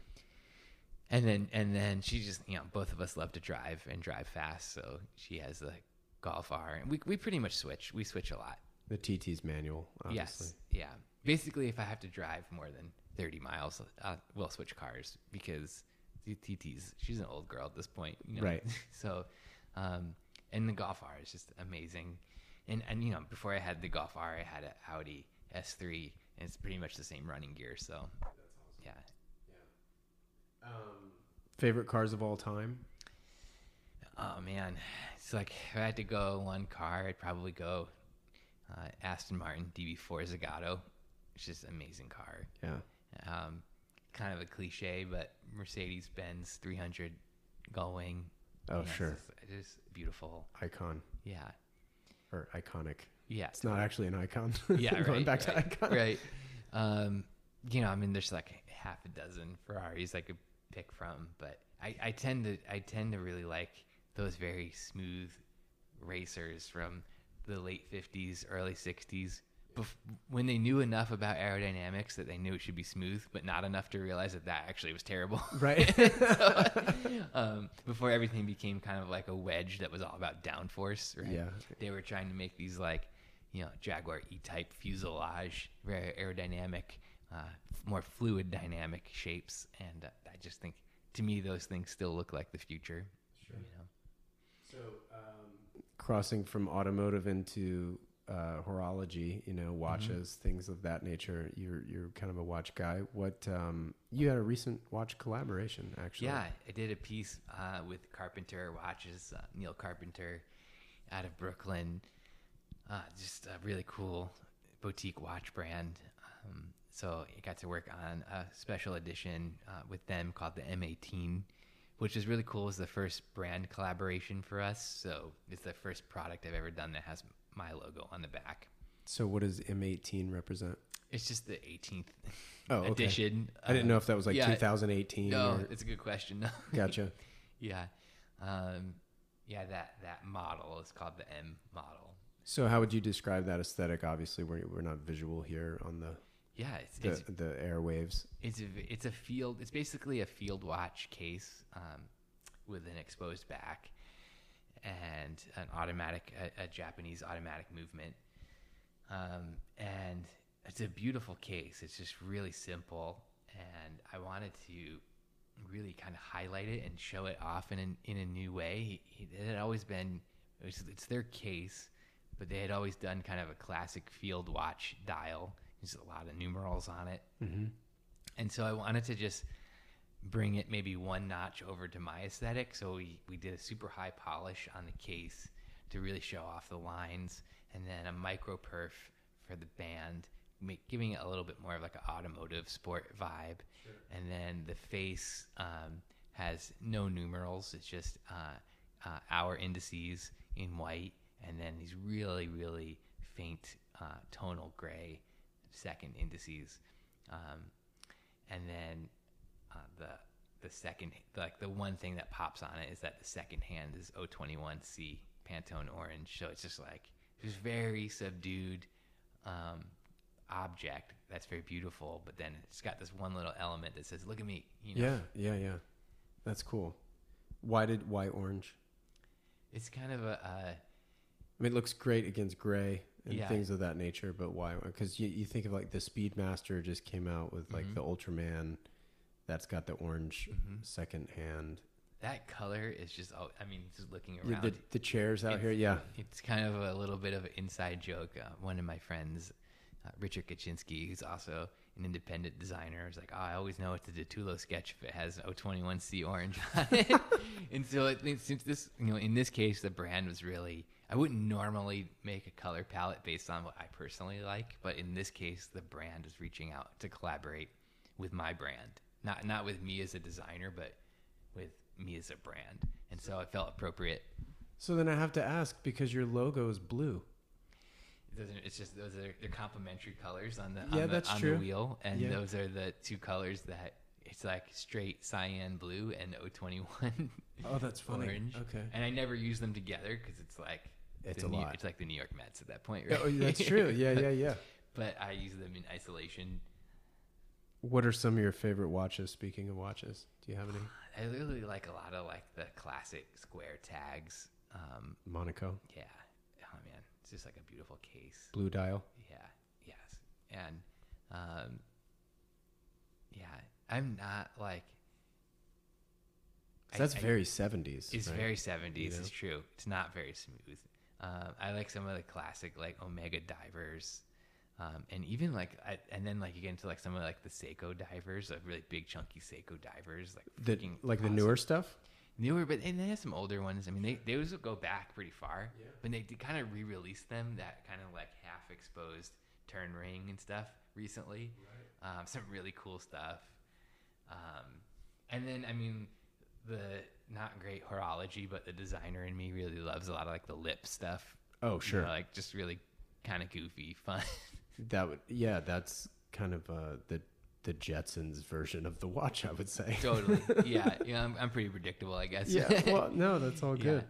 And then and then she just you know both of us love to drive and drive fast, so she has the Golf R, and we we pretty much switch. We switch a lot. The TT's manual, obviously. Yes, yeah. Basically, if I have to drive more than 30 miles, uh, we'll switch cars because the TT's she's an old girl at this point, you know? Right. so, um, and the Golf R is just amazing. And and you know, before I had the Golf R, I had an Audi S3, and it's pretty much the same running gear. So. Um, favorite cars of all time? Oh man, it's like if I had to go one car, I'd probably go uh, Aston Martin DB4 Zagato. It's just an amazing car. Yeah. Um, kind of a cliche, but Mercedes Benz 300 Gullwing. Oh, you know, sure. It's just, it's beautiful. Icon Yeah. or iconic. Yeah. It's not actually an icon. yeah, Going right, back to icon. Right. Um, you know, I mean, there's like half a dozen Ferraris I could pick from, but I, I tend to I tend to really like those very smooth racers from the late 50s, early 60s. Bef- when they knew enough about aerodynamics that they knew it should be smooth, but not enough to realize that that actually was terrible. Right. um, before everything became kind of like a wedge that was all about downforce, right? Yeah. They were trying to make these like, you know, Jaguar E-type fuselage, very aerodynamic, uh, more fluid dynamic shapes, and uh, I just think to me those things still look like the future. Sure. You know? So, um, crossing from automotive into uh, horology, you know, watches, things of that nature. You're you're kind of a watch guy. What um, you had a recent watch collaboration, actually. Yeah, I did a piece uh, with Carpenter Watches, uh, Neil Carpenter, out of Brooklyn. Uh, just a really cool boutique watch brand. Um, so I got to work on a special edition uh, with them called the M18, which is really cool. It was the first brand collaboration for us. So it's the first product I've ever done that has my logo on the back. So, what does M18 represent? It's just the 18th Oh, okay. edition. I didn't know if that was like yeah. 2018. No, or- it's a good question. gotcha. Yeah. Um, yeah, that, that model is called the M model. So, how would you describe that aesthetic? Obviously, we're we're not visual here on the Yeah, it's, the, it's, the airwaves. it's, a, it's a field, it's basically a field watch case um, with an exposed back and an automatic, a, a Japanese automatic movement. Um, and it's a beautiful case. It's just really simple. And I wanted to really kind of highlight it and show it off in a, in a new way. It had always been, it's, it's their case, but they had always done kind of a classic field watch dial. There's a lot of numerals on it. And so I wanted to just bring it maybe one notch over to my aesthetic. So we, we did a super high polish on the case to really show off the lines, and then a micro perf for the band, make, giving it a little bit more of like an automotive sport vibe. And then the face um, has no numerals, it's just uh, uh, hour indices in white, and then these really, really faint uh, tonal gray second indices. Um, and then uh, the the second like the one thing that pops on it is that the second hand is O21C Pantone orange, so it's just like this very subdued um, object that's very beautiful, but then it's got this one little element that says, "Look at me," you know. Yeah, yeah, yeah. That's cool. Why did why orange? It's kind of a uh, I mean, it looks great against gray and Yeah. things of that nature, but why? Because you, you think of like the Speedmaster just came out with like Mhm. the Ultraman that's got the orange Mhm. second hand. that color is just. Oh, I mean, just looking around, the, the chairs out It's- here, yeah. It's kind of a little bit of an inside joke. Uh, one of my friends, uh, Richard Kaczynski, who's also an independent designer, was like, oh, I always know it's a DiTullo sketch if it has O21C orange on it. and so I think since this, you know, in this case, the brand was really, I wouldn't normally make a color palette based on what I personally like, but in this case, the brand was reaching out to collaborate with my brand. Not, not with me as a designer, but with me as a brand. And so it felt appropriate So then I have to ask because your logo is blue. Are, it's just those are they're complementary colors on the Yeah, on, the, that's on true. the wheel, and Yeah. those are the two colors that it's like straight cyan blue and O21 Oh, that's funny. orange. Okay. and I never use them together because it's like It's a New- lot. It's like the New York Mets at that point, right? Oh, that's true. Yeah, yeah, yeah. but I use them in isolation. What are some of your favorite watches? Speaking of watches, do you have any? I really like a lot of like the classic square tags. Um, Monaco, yeah, oh man, it's just like a beautiful case. blue dial. Yeah. Yes. And um, yeah, I'm not like. That's I- very 70s. It's right? very 70s. know? It's true. It's not very smooth. Um, I like some of the classic like Omega divers, um, and even like I, and then like you get into like some of like the Seiko divers, like really big chunky Seiko divers, like The, freaking like the newer stuff? newer, but and they have some older ones. I mean, they they always go back pretty far, yeah. but they did kind of re-release them that kind of like half exposed turn ring and stuff recently. Um, some really cool stuff. Um, and then I mean, the not great horology, but the designer in me really loves a lot of like the lip stuff. Oh, You sure. know, like just really kind of goofy, fun. That would, yeah, that's kind of uh, the the Jetsons version of the watch, I would say. totally, yeah. You know, I'm, I'm pretty predictable, I guess. yeah, well, no, that's all good.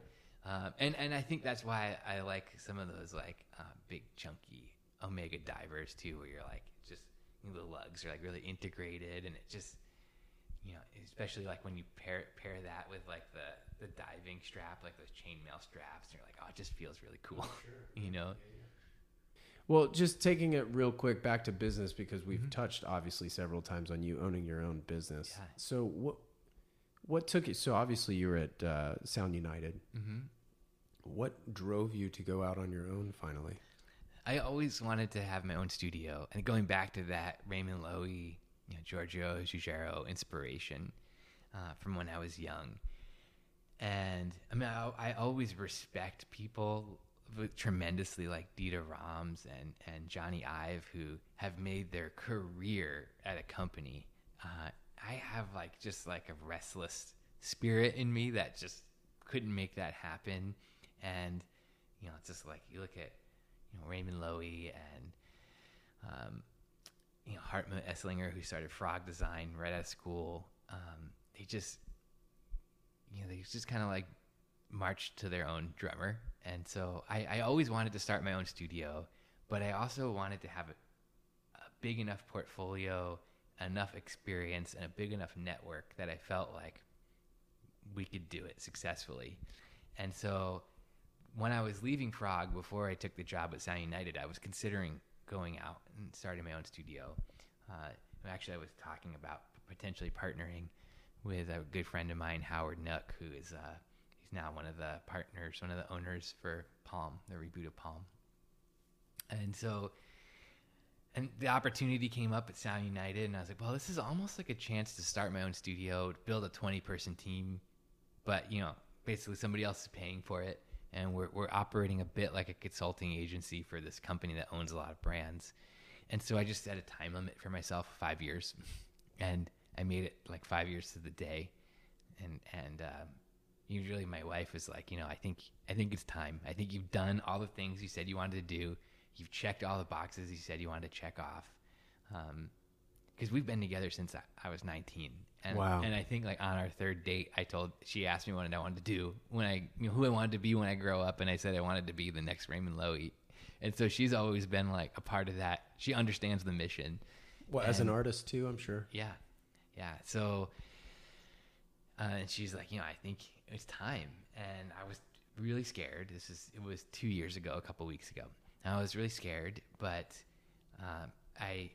Yeah. Um, and and I think that's why I like some of those like uh, big chunky Omega divers too, where you're like just you know, the lugs are like really integrated, and it just you know, especially like when you pair pair that with like the the diving strap, like those chainmail straps, and you're like, oh, it just feels really cool, you know. Well, just taking it real quick back to business because we've Mm-hmm. touched obviously several times on you owning your own business. Yeah. So what what took you? So obviously you were at uh, Sound United. hmm What drove you to go out on your own finally? I always wanted to have my own studio, and going back to that Raymond Loewy, you know, Giorgio Giugiaro inspiration uh, from when I was young. And I mean, I, I always respect people tremendously like Dieter Rams and, and Jony Ive who have made their career at a company. Uh, I have like just like a restless spirit in me that just couldn't make that happen. And, you know, it's just like you look at, you know, Raymond Loewy and, um, you know, Hartmut Esslinger, who started Frog Design right out of school. Um, they just, you know, they just kind of like marched to their own drummer. And so I, I always wanted to start my own studio, but I also wanted to have a, a big enough portfolio, enough experience, and a big enough network that I felt like we could do it successfully. And so when I was leaving Frog before I took the job at Sound United, I was considering going out and starting my own studio. Uh, actually, I was talking about potentially partnering with a good friend of mine, Howard Nuk, who is uh, he's now one of the partners, one of the owners for Palm, the reboot of Palm. And so, and the opportunity came up at Sound United, and I was like, well, this is almost like a chance to start my own studio, build a 20 person team, but you know, basically somebody else is paying for it. And we're, we're operating a bit like a consulting agency for this company that owns a lot of brands. And so I just set a time limit for myself, five years. And I made it like five years to the day. And, and, um, usually my wife is like, you know, I think, I think it's time. I think you've done all the things you said you wanted to do. You've checked all the boxes you said you wanted to check off. Um, because we've been together since I, I was 19. And, Wow. and I think like on our third date, I told, she asked me what I wanted to do when I, you know, who I wanted to be when I grow up. And I said I wanted to be the next Raymond Loewy. And so she's always been like a part of that. She understands the mission. Well, as an artist too, I'm sure. Yeah. Yeah. So, uh, and she's like, you know, I think it's time. And I was really scared. This is, it was two years ago, a couple weeks ago. And I was really scared, but um, I,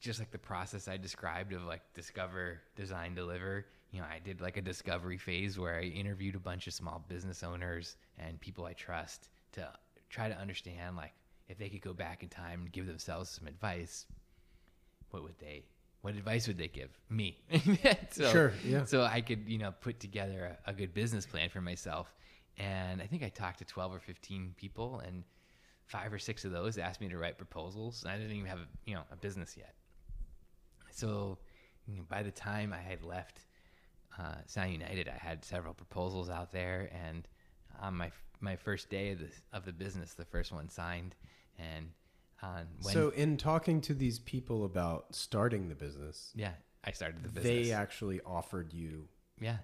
just like the process I described of like discover, design, deliver, you know, I did like a discovery phase where I interviewed a bunch of small business owners and people I trust to try to understand like if they could go back in time and give themselves some advice, what would they what advice would they give? Me. So, Sure, yeah. so i could you know put together a, a good business plan for myself. And i think i talked to 12 or 15 people and five or six of those asked me to write proposals and i didn't even have a, you know a business yet so you know, by the time i had left uh, sound united i had several proposals out there and on my my first day of the, of the business the first one signed and on when so, in talking to these people about starting the business, yeah i started the business they actually offered you yeah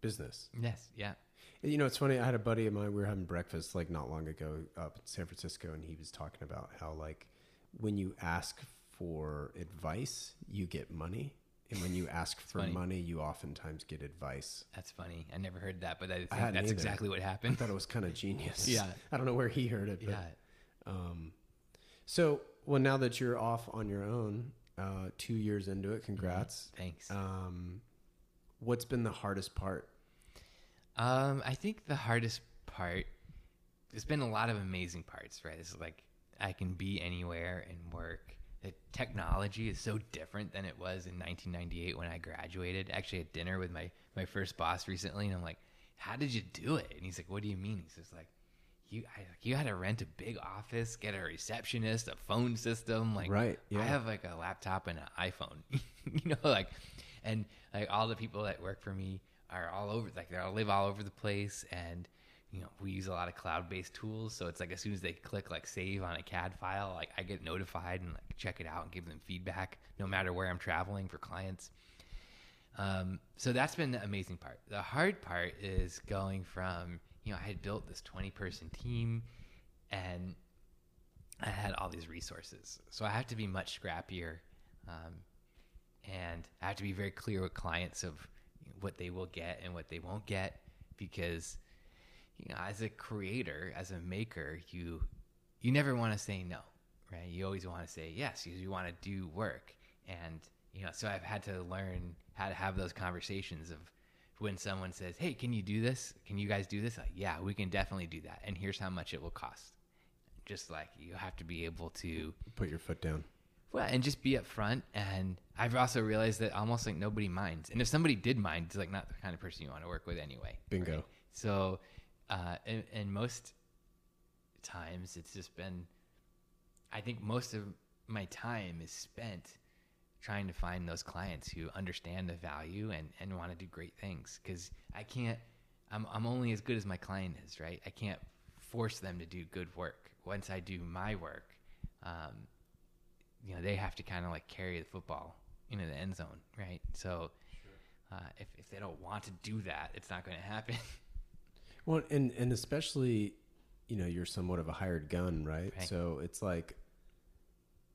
business. yes yeah You know, it's funny. I had a buddy of mine. We were having breakfast like not long ago up in San Francisco, and he was talking about how like when you ask for advice, you get money, and when you ask for funny. money, you oftentimes get advice. That's funny. I never heard that, but I think hadn't that's either. exactly what happened. I thought it was kind of genius. Yeah. I don't know where he heard it, but yeah. um, so well now that you're off on your own, Uh, two years into it. Congrats. Thanks. Um, what's been the hardest part? Um, I think the hardest part. There's been a lot of amazing parts, right? It's like I can be anywhere and work. The technology is so different than it was in 1998 when I graduated. Actually, at dinner with my my first boss recently, and I'm like, "How did you do it?" And he's like, "What do you mean?" He's just like, "You I, you had to rent a big office, get a receptionist, a phone system. Like, Right, yeah. I have like a laptop and an iPhone, you know, like, and like all the people that work for me are all over, like they all live all over the place, and you know, we use a lot of cloud-based tools. So it's like as soon as they click like save on a CAD file, like I get notified and like check it out and give them feedback, no matter where I'm traveling for clients. Um, so that's been the amazing part. The hard part is going from, you know, I had built this 20 person team and I had all these resources. So I have to be much scrappier. Um, and I have to be very clear with clients of what they will get and what they won't get because, you know, as a creator, as a maker, you, you never want to say no, right? You always want to say yes because you want to do work. And, you know, so I've had to learn how to have those conversations of when someone says, Hey, can you do this? Can you guys do this? Like, yeah, we can definitely do that. And here's how much it will cost. Just like you have to be able to, Put your foot down. well, and just be upfront. And I've also realized that almost like nobody minds. And if somebody did mind, it's like not the kind of person you want to work with anyway. Bingo. right? So, uh, and, and most times it's just been, I think most of my time is spent trying to find those clients who understand the value and, and want to do great things. Cause I can't, I'm, I'm only as good as my client is, right? I can't force them to do good work. Once I do my work, um, you know, they have to kind of like carry the football into the end zone, right? So, uh, if, if they don't want to do that, it's not going to happen. Well, and and especially, you know, you're somewhat of a hired gun, right? Right. So it's like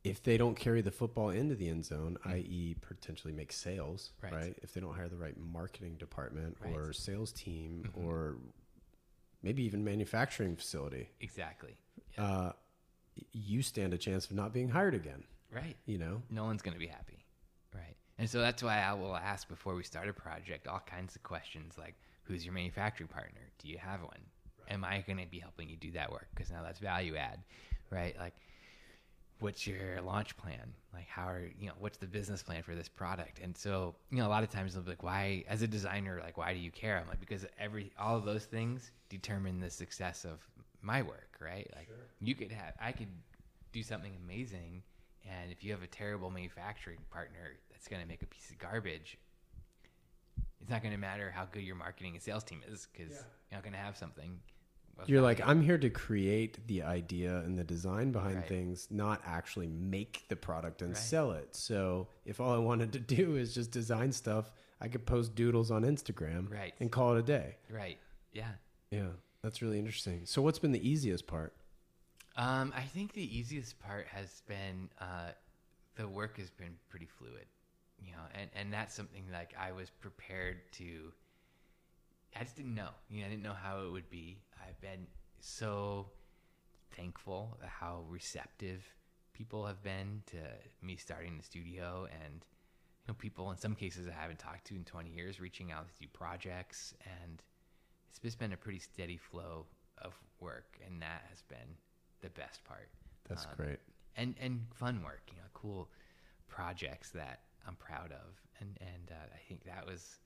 if they don't carry the football into the end zone, i.e., potentially make sales, Right. right. If they don't hire the right marketing department Right. or sales team Mhm. or maybe even manufacturing facility, exactly. Yeah. uh, you stand a chance of not being hired again. right. You know, no one's going to be happy. Right. And so that's why I will ask before we start a project all kinds of questions like who's your manufacturing partner? Do you have one? Am I going to be helping you do that work? Because now that's value add, right? Like, what's your launch plan? Like, how are, you know, what's the business plan for this product? And so, you know, a lot of times they'll be like, why, as a designer, like, why do you care? I'm like, because every, all of those things determine the success of my work, right? Like, you could have, I could do something amazing. And if you have a terrible manufacturing partner that's going to make a piece of garbage, it's not going to matter how good your marketing and sales team is because you're not going to have something. you're like. I'm here to create the idea and the design behind Right. things, not actually make the product and Right. sell it. So if all I wanted to do is just design stuff, I could post doodles on Instagram Right. and call it a day. right. Yeah. Yeah, that's really interesting. So what's been the easiest part? Um, I think the easiest part has been uh, the work has been pretty fluid, you know, and, and that's something like I was prepared to. I just didn't know, you know, I didn't know how it would be. I've been so thankful how receptive people have been to me starting the studio, and you know, people in some cases I haven't talked to in 20 years reaching out to do projects, and it's just been a pretty steady flow of work, and that has been the best part. That's Um, great. and and fun work, you know, cool projects that I'm proud of, and and uh, I think that was,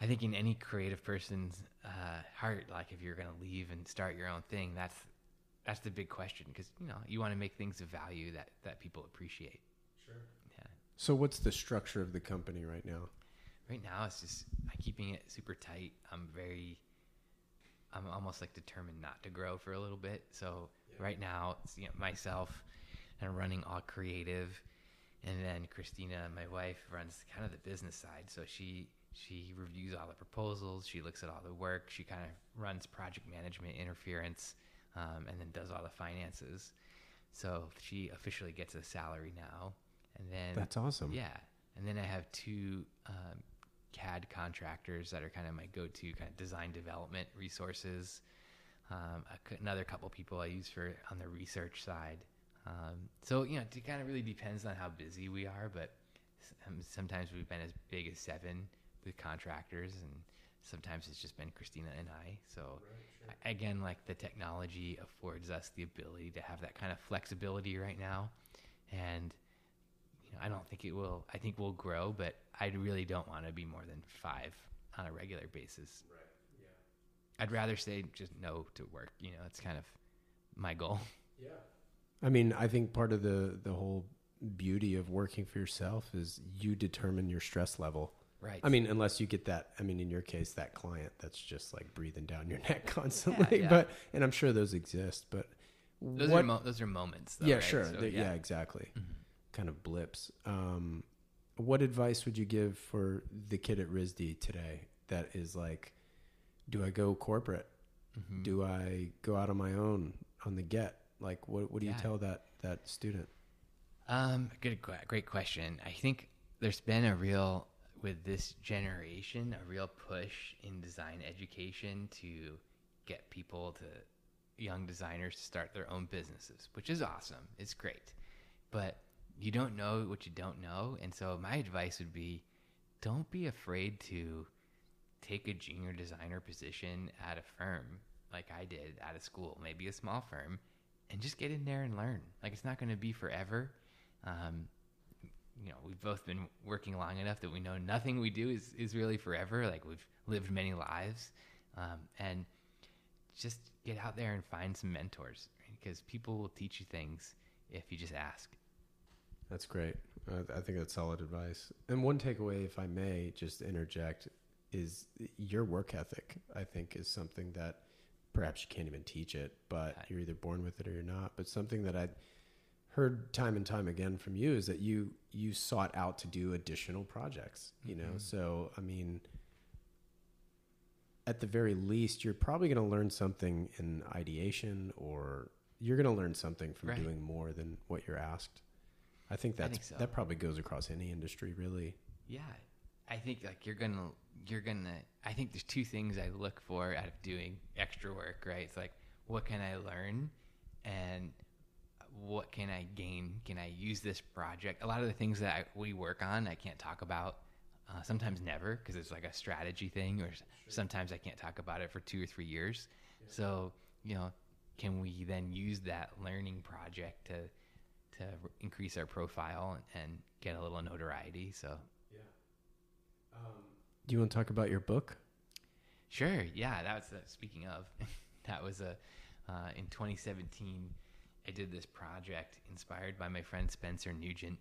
I think in any creative person's uh, heart, like if you're gonna leave and start your own thing, that's that's the big question because you know you want to make things of value that that people appreciate. Sure. Yeah. So what's the structure of the company right now? Right now, it's just I'm keeping it super tight. I'm very, I'm almost like determined not to grow for a little bit. So right now, it's you know, myself and running all creative, and then Christina, my wife, runs kind of the business side. So she she reviews all the proposals, she looks at all the work, she kind of runs project management, interference, um, and then does all the finances. So she officially gets a salary now, and then That's awesome. yeah, and then I have two um, CAD contractors that are kind of my go-to kind of design development resources. Um, another couple people I use for on the research side, Um, so you know, it kind of really depends on how busy we are, but um, sometimes we've been as big as seven with contractors, and sometimes it's just been Christina and I. So right, sure. again, like the technology affords us the ability to have that kind of flexibility right now, and you know, I don't think it will. I think we'll grow, but I really don't want to be more than five on a regular basis. Right. Yeah. I'd rather say just no to work. You know, it's kind of my goal. Yeah. I mean, I think part of the the whole beauty of working for yourself is you determine your stress level. Right. I mean, unless you get that. I mean, in your case, that client that's just like breathing down your neck constantly. Yeah, yeah. But and I'm sure those exist. But those what, are mo- those are moments. Though, yeah, right? sure. So, yeah. yeah. exactly. Mm-hmm. Kind of blips. Um, what advice would you give for the kid at RISD today that is like, do I go corporate? Mm-hmm. Do I go out on my own on the get? Like, what what do you tell that that student? Um, good, great question. I think there's been a real with this generation a real push in design education to get people to young designers to start their own businesses, which is awesome. It's great, but you don't know what you don't know, and so my advice would be, don't be afraid to take a junior designer position at a firm like I did at a school, maybe a small firm, and just get in there and learn. Like it's not going to be forever. Um, you know, we've both been working long enough that we know nothing we do is, is really forever. Like we've lived many lives. Um, and just get out there and find some mentors because people will teach you things if you just ask. That's great. I think that's solid advice. And one takeaway, if I may just interject, is your work ethic, I think, is something that perhaps you can't even teach it, but you're either born with it or you're not. But something that I heard time and time again from you is that you you sought out to do additional projects you know mm-hmm. so i mean at the very least you're probably going to learn something in ideation or you're going to learn something from right. doing more than what you're asked i think that's I think so. that probably goes across any industry really yeah i think like you're gonna you're gonna i think there's two things i look for out of doing extra work right it's like what can i learn and what can I gain? Can I use this project? A lot of the things that I, we work on, I can't talk about. Uh, sometimes never because it's like a strategy thing, or sure. sometimes I can't talk about it for two or three years. Yeah. So you know, can we then use that learning project to to increase our profile and, and get a little notoriety? So yeah. Um, do you want to talk about your book? Sure. Yeah, that was uh, speaking of. that was a uh, in 2017 I did this project inspired by my friend Spencer Nugent.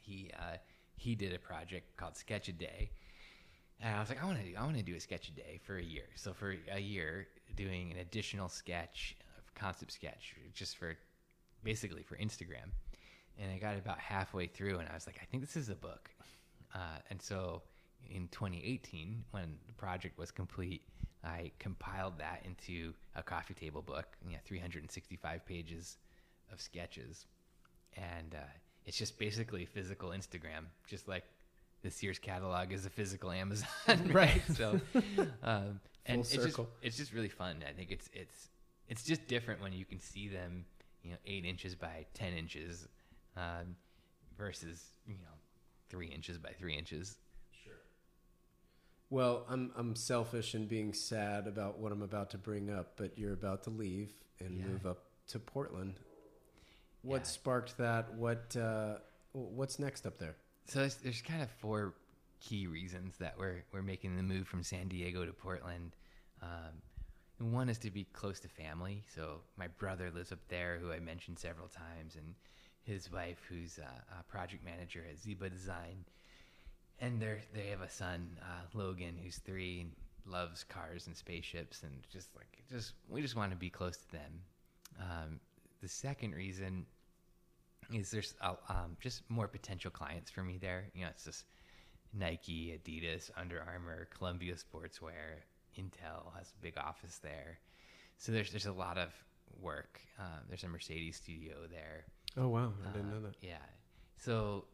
He uh, he did a project called Sketch a Day, and I was like, I want to I want to do a sketch a day for a year. So for a year, doing an additional sketch, concept sketch, just for basically for Instagram. And I got about halfway through, and I was like, I think this is a book. Uh, and so in 2018, when the project was complete, I compiled that into a coffee table book, you know, 365 pages of sketches. And uh, it's just basically physical Instagram, just like the Sears catalog is a physical Amazon, right? so, um, and it's just it's just really fun. I think it's it's it's just different when you can see them, you know, eight inches by ten inches, um, versus you know, three inches by three inches. Well, I'm I'm selfish and being sad about what I'm about to bring up, but you're about to leave and yeah. move up to Portland. What yeah. sparked that? What uh, what's next up there? So there's, there's kind of four key reasons that we're we're making the move from San Diego to Portland. Um, one is to be close to family. So my brother lives up there, who I mentioned several times, and his wife, who's a, a project manager at Ziba Design and they they have a son, uh, Logan, who's three and loves cars and spaceships, and just like just we just want to be close to them. Um, the second reason is there's uh, um, just more potential clients for me there. You know, it's just Nike, Adidas, Under Armour, Columbia Sportswear, Intel has a big office there. So there's there's a lot of work. Um, there's a Mercedes studio there. Oh wow, I didn't uh, know that. Yeah. So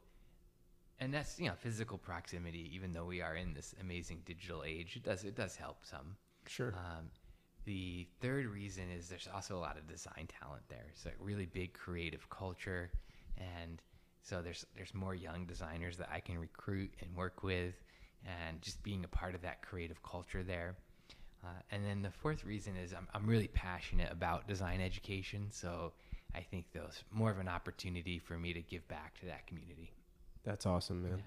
and that's you know physical proximity. Even though we are in this amazing digital age, it does it does help some. Sure. Um, The third reason is there's also a lot of design talent there. It's a really big creative culture, and so there's there's more young designers that I can recruit and work with, and just being a part of that creative culture there. Uh, and then the fourth reason is I'm, I'm really passionate about design education, so I think there's more of an opportunity for me to give back to that community. That's awesome, man.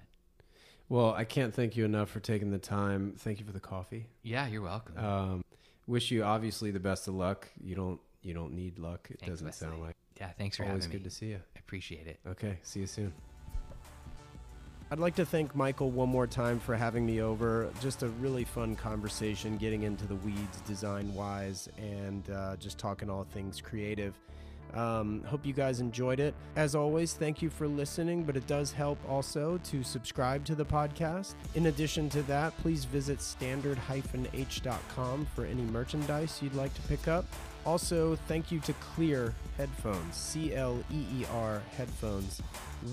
Well, I can't thank you enough for taking the time. Thank you for the coffee. Yeah, you're welcome. Um, wish you obviously the best of luck. You don't you don't need luck. It Thanks, doesn't Wesley. sound like. yeah, thanks for Always having me. Always good to see you. I appreciate it. Okay, see you soon. I'd like to thank Michael one more time for having me over. Just a really fun conversation, getting into the weeds design wise and uh, just talking all things creative. Um, hope you guys enjoyed it. As always, thank you for listening, but it does help also to subscribe to the podcast. In addition to that, please visit standard-h.com for any merchandise you'd like to pick up. Also, thank you to Cleer Headphones, C L E E R headphones.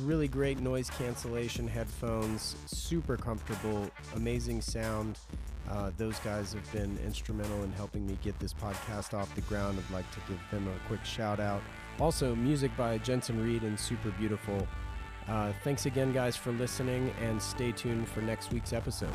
Really great noise cancellation headphones, super comfortable, amazing sound. Uh, those guys have been instrumental in helping me get this podcast off the ground. I'd like to give them a quick shout out. Also, music by Jensen Reed and Super Beautiful. Uh, thanks again, guys, for listening, and stay tuned for next week's episode.